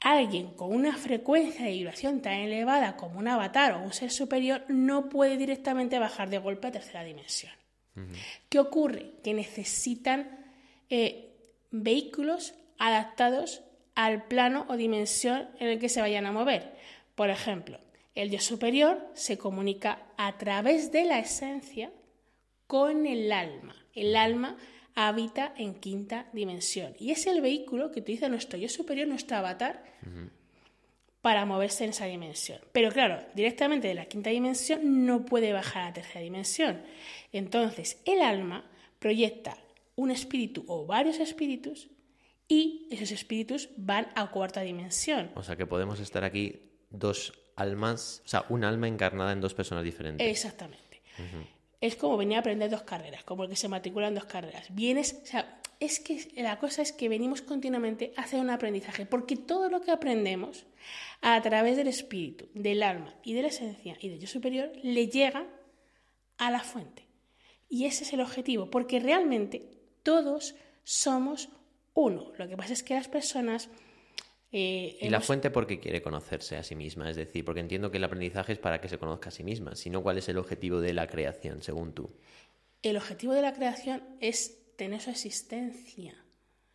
alguien con una frecuencia de vibración tan elevada como un avatar o un ser superior no puede directamente bajar de golpe a tercera dimensión. ¿Qué ocurre? Que necesitan eh, vehículos adaptados al plano o dimensión en el que se vayan a mover. Por ejemplo, el yo superior se comunica a través de la esencia con el alma. El alma habita en quinta dimensión. Y es el vehículo que utiliza nuestro yo superior, nuestro avatar, para moverse en esa dimensión. Pero claro, directamente de la quinta dimensión no puede bajar a la tercera dimensión. Entonces, el alma proyecta un espíritu o varios espíritus y esos espíritus van a cuarta dimensión. O sea que podemos estar aquí dos almas, o sea, un alma encarnada en dos personas diferentes. Exactamente es como venir a aprender dos carreras, como el que se matricula en dos carreras. Vienes, o sea, es que la cosa es que venimos continuamente a hacer un aprendizaje, porque todo lo que aprendemos a través del espíritu, del alma y de la esencia y del yo superior le llega a la fuente. Y ese es el objetivo, porque realmente todos somos uno. Lo que pasa es que las personas eh, ¿Y la fuente por qué quiere conocerse a sí misma? Es decir, porque entiendo que el aprendizaje es para que se conozca a sí misma, sino cuál es el objetivo de la creación, según tú. El objetivo de la creación es tener su existencia.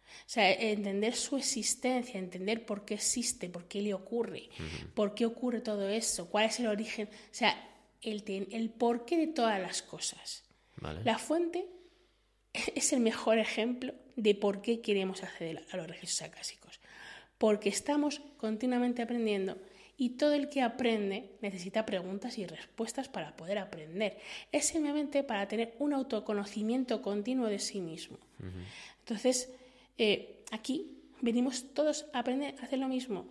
O sea, entender su existencia, entender por qué existe, por qué le ocurre, por qué ocurre todo eso, cuál es el origen. O sea, el, el porqué de todas las cosas. La fuente (laughs) es el mejor ejemplo de por qué queremos acceder a los registros acásicos. Porque estamos continuamente aprendiendo y todo el que aprende necesita preguntas y respuestas para poder aprender. Es simplemente para tener un autoconocimiento continuo de sí mismo. Entonces, eh, aquí venimos todos a aprender a hacer lo mismo.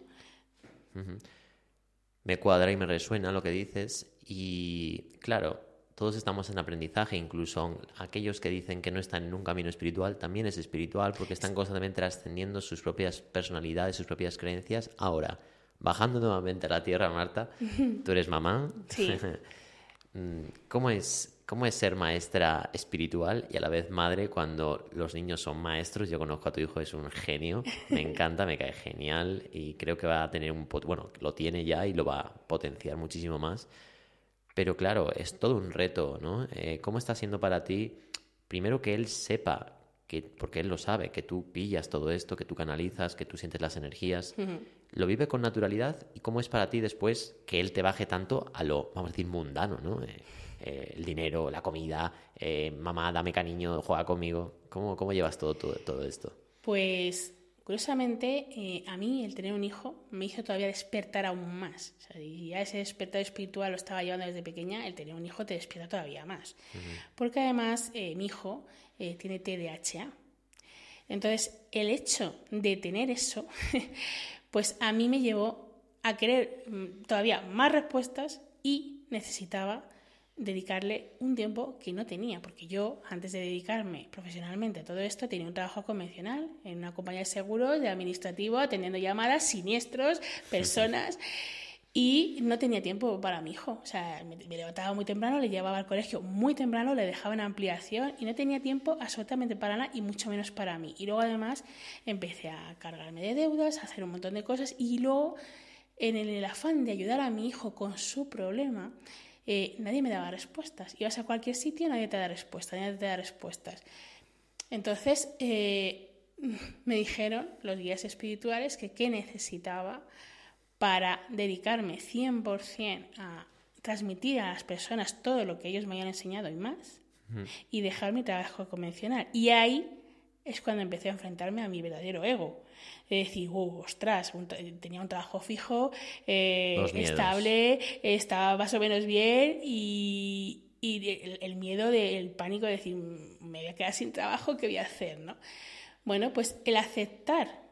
Me cuadra y me resuena lo que dices y claro, todos estamos en aprendizaje, incluso aquellos que dicen que no están en un camino espiritual, también es espiritual porque están constantemente trascendiendo sus propias personalidades, sus propias creencias. Ahora, bajando nuevamente a la tierra, Marta, (laughs) tú eres mamá. Sí. (laughs) Mm, ¿Cómo es, ¿Cómo es ser maestra espiritual y a la vez madre cuando los niños son maestros? Yo conozco a tu hijo, es un genio, me (laughs) encanta, me cae genial y creo que va a tener un... Bueno, lo tiene ya y lo va a potenciar muchísimo más. Pero claro, es todo un reto, ¿no? Eh, ¿Cómo está siendo para ti, primero que él sepa que, porque él lo sabe, que tú pillas todo esto, que tú canalizas, que tú sientes las energías, lo vive con naturalidad y cómo es para ti después que él te baje tanto a lo, vamos a decir, mundano, ¿no? Eh, eh, el dinero, la comida, eh, mamá, dame cariño, juega conmigo. ¿Cómo, cómo llevas todo, todo, todo esto? Pues curiosamente, a mí el tener un hijo me hizo todavía despertar aún más. O sea, y ya ese despertar espiritual lo estaba llevando desde pequeña, el tener un hijo te despierta todavía más. Porque además mi hijo tiene TDAH. Entonces, el hecho de tener eso (laughs) pues a mí me llevó a querer mm, todavía más respuestas y necesitaba dedicarle un tiempo que no tenía, porque yo antes de dedicarme profesionalmente a todo esto tenía un trabajo convencional en una compañía de seguros, de administrativo, atendiendo llamadas, siniestros, personas y no tenía tiempo para mi hijo. O sea, me, levantaba muy temprano, le llevaba al colegio muy temprano, le dejaba en ampliación y no tenía tiempo absolutamente para nada y mucho menos para mí. Y luego además empecé a cargarme de deudas, a hacer un montón de cosas y luego en el, afán de ayudar a mi hijo con su problema, eh, nadie me daba respuestas. Ibas a cualquier sitio, nadie te da respuestas, nadie te da respuestas. Entonces eh, (laughs) me dijeron los guías espirituales que qué necesitaba para dedicarme 100% a transmitir a las personas todo lo que ellos me habían enseñado y más, y dejar mi trabajo convencional. Y ahí es cuando empecé a enfrentarme a mi verdadero ego. Es decir, uh, ostras, tenía un trabajo fijo, eh, estable, estaba más o menos bien y, el, el, miedo del pánico de decir, me voy a quedar sin trabajo, ¿qué voy a hacer? ¿no? Bueno, pues el aceptar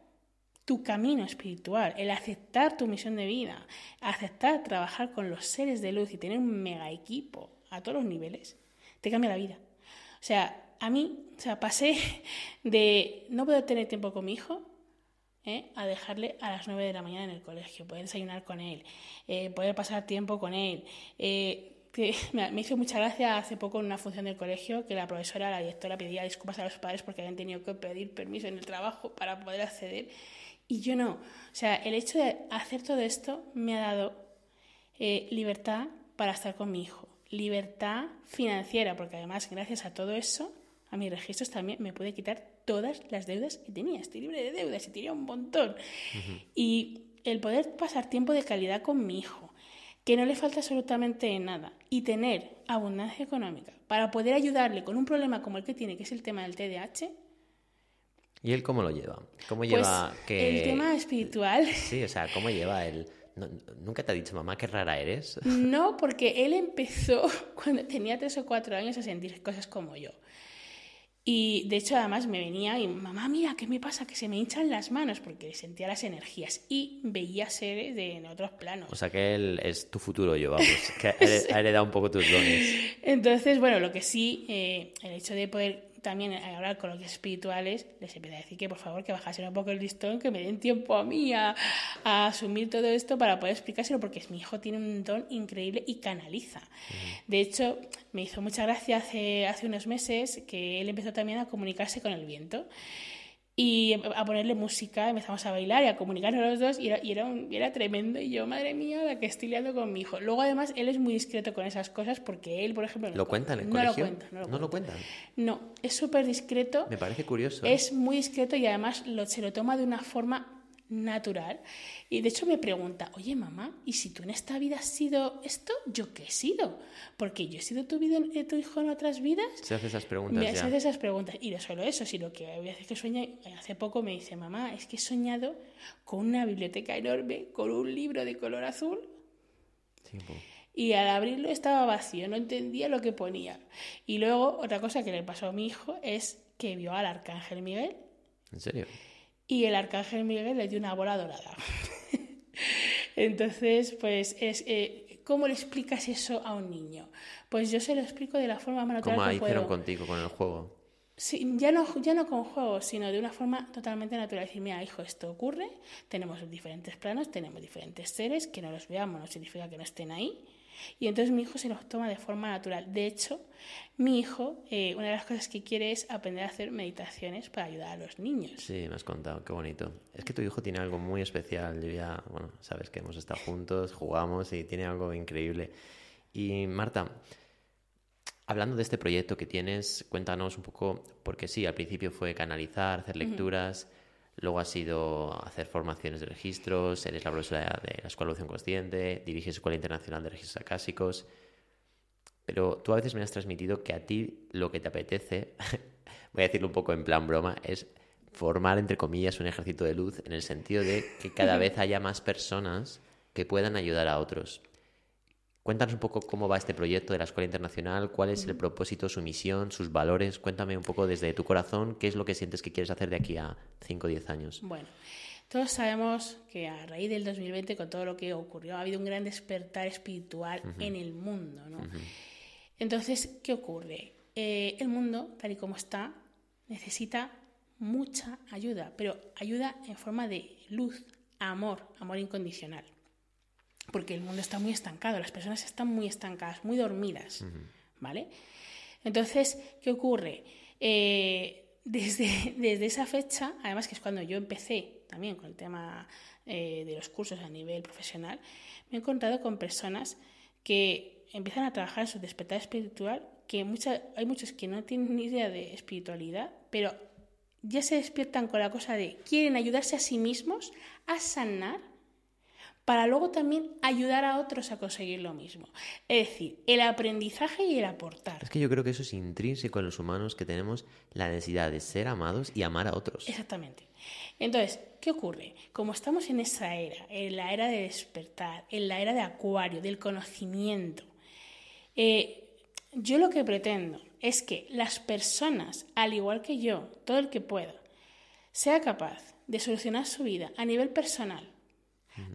tu camino espiritual, el aceptar tu misión de vida, aceptar trabajar con los seres de luz y tener un mega equipo a todos los niveles, te cambia la vida. O sea, a mí, o sea, pasé de no poder tener tiempo con mi hijo ¿eh? a dejarle a las 9 de la mañana en el colegio, poder desayunar con él, eh, poder pasar tiempo con él. Eh, (laughs) me hizo mucha gracia hace poco en una función del colegio que la profesora, la directora, pedía disculpas a los padres porque habían tenido que pedir permiso en el trabajo para poder acceder y yo no. O sea, el hecho de hacer todo esto me ha dado eh, libertad para estar con mi hijo, libertad financiera, porque además gracias a todo eso, a mis registros también me puede quitar todas las deudas que tenía. Estoy libre de deudas y tenía un montón. Y el poder pasar tiempo de calidad con mi hijo, que no le falta absolutamente nada, y tener abundancia económica para poder ayudarle con un problema como el que tiene, que es el tema del TDAH, ¿Y él cómo lo lleva? ¿Cómo pues, lleva que... El tema espiritual. (laughs) Sí, o sea, ¿cómo lleva él? ¿Nunca te ha dicho, mamá, qué rara eres? No, (laughs) porque él empezó (laughs) cuando tenía tres o cuatro años a sentir cosas como yo. Y de hecho, además me venía y, mamá, mira, ¿qué me pasa? Que se me hinchan las manos porque sentía las energías y veía seres de en otros planos. O sea, que él es tu futuro yo, vamos, (laughs) que ha heredado un poco tus dones. Entonces, bueno, lo que sí, eh, el hecho de poder también al hablar con los espirituales, les empecé a decir que por favor que bajasen un poco el listón, que me den tiempo a mí a, asumir todo esto para poder explicárselo, porque mi hijo tiene un don increíble y canaliza. De hecho, me hizo mucha gracia hace, hace unos meses que él empezó también a comunicarse con el viento y a ponerle música, empezamos a bailar y a comunicarnos los dos y era, y era, era tremendo y yo, madre mía, la que estoy liando con mi hijo. Luego además él es muy discreto con esas cosas porque él, por ejemplo... ¿Lo cuentan en no colegio? Lo cuenta, no lo ¿No lo cuentan? No, es súper discreto. Me parece curioso. Es muy discreto y además lo, se lo toma de una forma natural. Y de hecho me pregunta, oye mamá, ¿y si tú en esta vida has sido esto, yo qué he sido? Porque yo he sido tu, vida, eh, tu hijo en otras vidas. Se hace esas preguntas. Me hace esas preguntas. Y no solo eso, sino que a veces que sueña, hace poco me dice, mamá, es que he soñado con una biblioteca enorme, con un libro de color azul. Sí. Y al abrirlo estaba vacío, no entendía lo que ponía. Y luego, otra cosa que le pasó a mi hijo es que vio al arcángel Miguel ¿En serio? Y el arcángel Miguel le dio una bola dorada. (laughs) Entonces, pues, es, eh, ¿cómo le explicas eso a un niño? Pues yo se lo explico de la forma más natural ¿Cómo que hicieron puedo. contigo con el juego? Sí, ya, no, ya no con juegos, sino de una forma totalmente natural. Decir, mira, hijo, esto ocurre, tenemos diferentes planos, tenemos diferentes seres, que no los veamos no significa que no estén ahí. Y entonces mi hijo se los toma de forma natural. De hecho, mi hijo, eh, una de las cosas que quiere es aprender a hacer meditaciones para ayudar a los niños. Sí, me has contado, qué bonito. Es que tu hijo tiene algo muy especial. Yo ya, bueno, sabes que hemos estado juntos, jugamos y tiene algo increíble. Y Marta, hablando de este proyecto que tienes, cuéntanos un poco, porque sí, al principio fue canalizar, hacer lecturas, luego ha sido hacer formaciones de registros, eres la profesora de la Escuela de Evolución Consciente, diriges Escuela Internacional de Registros Acásicos. Pero tú a veces me has transmitido que a ti lo que te apetece, (laughs) voy a decirlo un poco en plan broma, es formar, entre comillas, un ejército de luz en el sentido de que cada (laughs) vez haya más personas que puedan ayudar a otros. Cuéntanos un poco cómo va este proyecto de la Escuela Internacional, cuál es el propósito, su misión, sus valores. Cuéntame un poco desde tu corazón qué es lo que sientes que quieres hacer de aquí a 5 o 10 años. Bueno, todos sabemos que a raíz del 2020, con todo lo que ocurrió, ha habido un gran despertar espiritual en el mundo. ¿no? Entonces, ¿qué ocurre? Eh, el mundo, tal y como está, necesita mucha ayuda, pero ayuda en forma de luz, amor, amor incondicional. Porque el mundo está muy estancado, las personas están muy estancadas, muy dormidas, ¿vale? Entonces, ¿qué ocurre? Eh, desde, (laughs) desde esa fecha, además que es cuando yo empecé también con el tema eh, de los cursos a nivel profesional, me he encontrado con personas que empiezan a trabajar en su despertar espiritual, que mucha, hay muchos que no tienen ni idea de espiritualidad, pero ya se despiertan con la cosa de quieren ayudarse a sí mismos a sanar para luego también ayudar a otros a conseguir lo mismo. Es decir, el aprendizaje y el aportar. Es que yo creo que eso es intrínseco en los humanos, que tenemos la necesidad de ser amados y amar a otros. Exactamente. Entonces, ¿qué ocurre? Como estamos en esa era, en la era de despertar, en la era de acuario, del conocimiento, eh, yo lo que pretendo es que las personas, al igual que yo, todo el que pueda, sea capaz de solucionar su vida a nivel personal,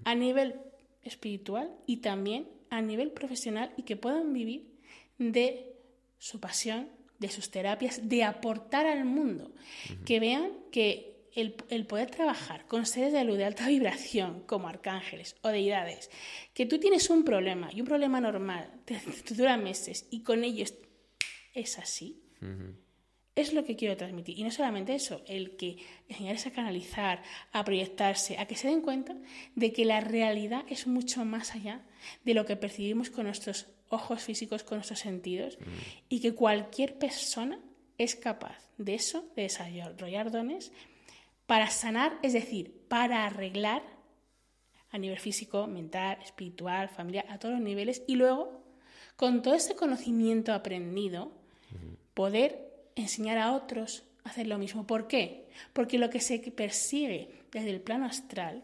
a nivel espiritual y también a nivel profesional y que puedan vivir de su pasión, de sus terapias, de aportar al mundo, que vean que el, el, poder trabajar con seres de luz de alta vibración, como arcángeles o deidades, que tú tienes un problema y un problema normal, te, te dura meses y con ellos es así. Uh -huh. Es lo que quiero transmitir. Y no solamente eso, el que enseñarles a canalizar, a proyectarse, a que se den cuenta de que la realidad es mucho más allá de lo que percibimos con nuestros ojos físicos, con nuestros sentidos, -huh. y que cualquier persona es capaz de eso, de desarrollar dones, para sanar, es decir, para arreglar a nivel físico, mental, espiritual, familiar, a todos los niveles, y luego, con todo ese conocimiento aprendido, poder enseñar a otros a hacer lo mismo. ¿Por qué? Porque lo que se persigue desde el plano astral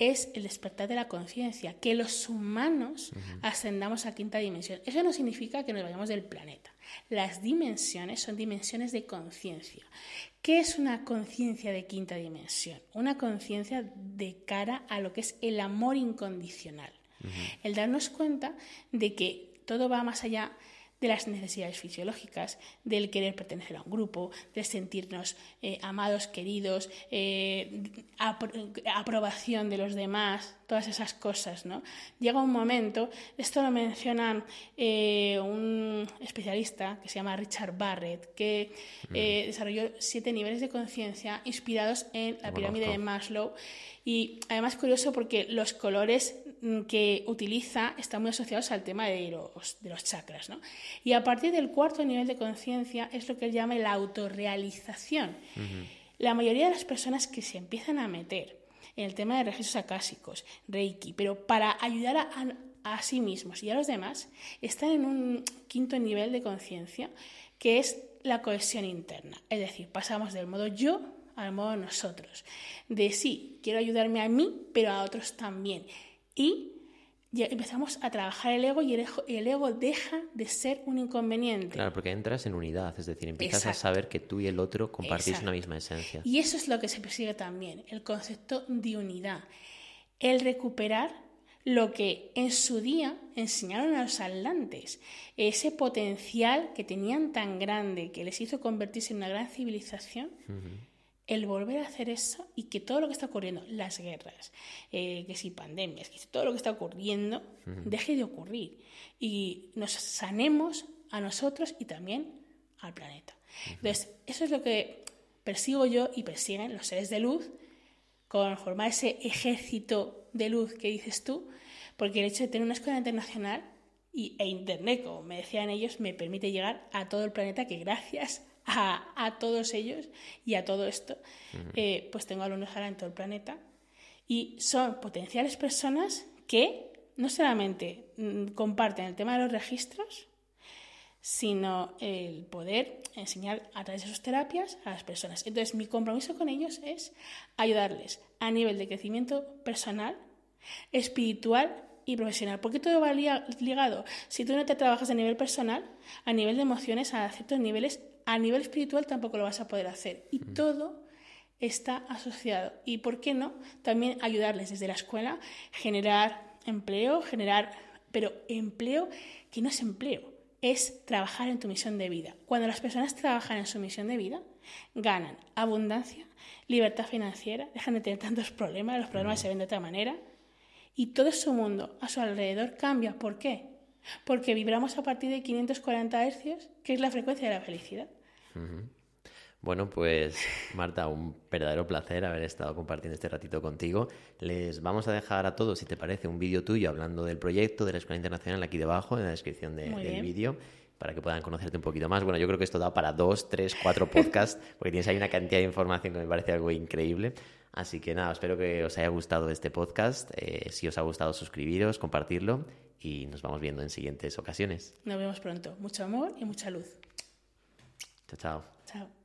es el despertar de la conciencia, que los humanos uh -huh. ascendamos a quinta dimensión. Eso no significa que nos vayamos del planeta. Las dimensiones son dimensiones de conciencia. ¿Qué es una conciencia de quinta dimensión? Una conciencia de cara a lo que es el amor incondicional. Uh -huh. El darnos cuenta de que todo va más allá de las necesidades fisiológicas, del querer pertenecer a un grupo, de sentirnos eh, amados, queridos, eh, apro aprobación de los demás, todas esas cosas, ¿no? Llega un momento, esto lo menciona eh, un especialista que se llama Richard Barrett, que mm. desarrolló siete niveles de conciencia inspirados en la pirámide de Maslow y además curioso porque los colores que utiliza están muy asociados al tema de los, de los chakras, ¿no? Y a partir del cuarto nivel de conciencia es lo que él llama la autorrealización. Uh -huh. La mayoría de las personas que se empiezan a meter en el tema de registros acásicos, Reiki, pero para ayudar a, a sí mismos y a los demás, están en un quinto nivel de conciencia que es la cohesión interna. Es decir, pasamos del modo yo al modo nosotros. De sí, quiero ayudarme a mí, pero a otros también. Y ya empezamos a trabajar el ego y el ego, deja de ser un inconveniente. Claro, porque entras en unidad, es decir, empiezas a saber que tú y el otro compartís una misma esencia. Y eso es lo que se persigue también, el concepto de unidad. El recuperar lo que en su día enseñaron a los atlantes, ese potencial que tenían tan grande que les hizo convertirse en una gran civilización, el volver a hacer eso y que todo lo que está ocurriendo, las guerras, eh, que si pandemias, que si todo lo que está ocurriendo, deje de ocurrir y nos sanemos a nosotros y también al planeta. Entonces, eso es lo que persigo yo y persiguen los seres de luz con formar ese ejército de luz que dices tú, porque el hecho de tener una escuela internacional y, e Internet, como me decían ellos, me permite llegar a todo el planeta que gracias a, todos ellos y a todo esto, eh, pues tengo alumnos ahora en todo el planeta y son potenciales personas que no solamente mm, comparten el tema de los registros, sino el poder enseñar a través de sus terapias a las personas. Entonces, mi compromiso con ellos es ayudarles a nivel de crecimiento personal, espiritual y profesional. Porque todo va ligado. Si tú no te trabajas a nivel personal, a nivel de emociones, a ciertos niveles, a nivel espiritual tampoco lo vas a poder hacer. Y mm. todo está asociado. Y por qué no, también ayudarles desde la escuela, generar empleo, generar, pero empleo que no es empleo es trabajar en tu misión de vida. Cuando las personas trabajan en su misión de vida, ganan abundancia, libertad financiera, dejan de tener tantos problemas, los problemas se ven de otra manera y todo su mundo a su alrededor cambia. ¿Por qué? Porque vibramos a partir de 540 hercios, que es la frecuencia de la felicidad. Bueno, pues Marta, un verdadero placer haber estado compartiendo este ratito contigo. Les vamos a dejar a todos, si te parece, un vídeo tuyo hablando del proyecto de la Escuela Internacional aquí debajo, en la descripción del vídeo, para que puedan conocerte un poquito más. Bueno, yo creo que esto da para dos, tres, cuatro (laughs) podcasts, porque tienes ahí una cantidad de información que me parece algo increíble. Así que nada, espero que os haya gustado este podcast. Eh, si os ha gustado, suscribiros, compartirlo y nos vamos viendo en siguientes ocasiones. Nos vemos pronto. Mucho amor y mucha luz. Chao, chao. Chao.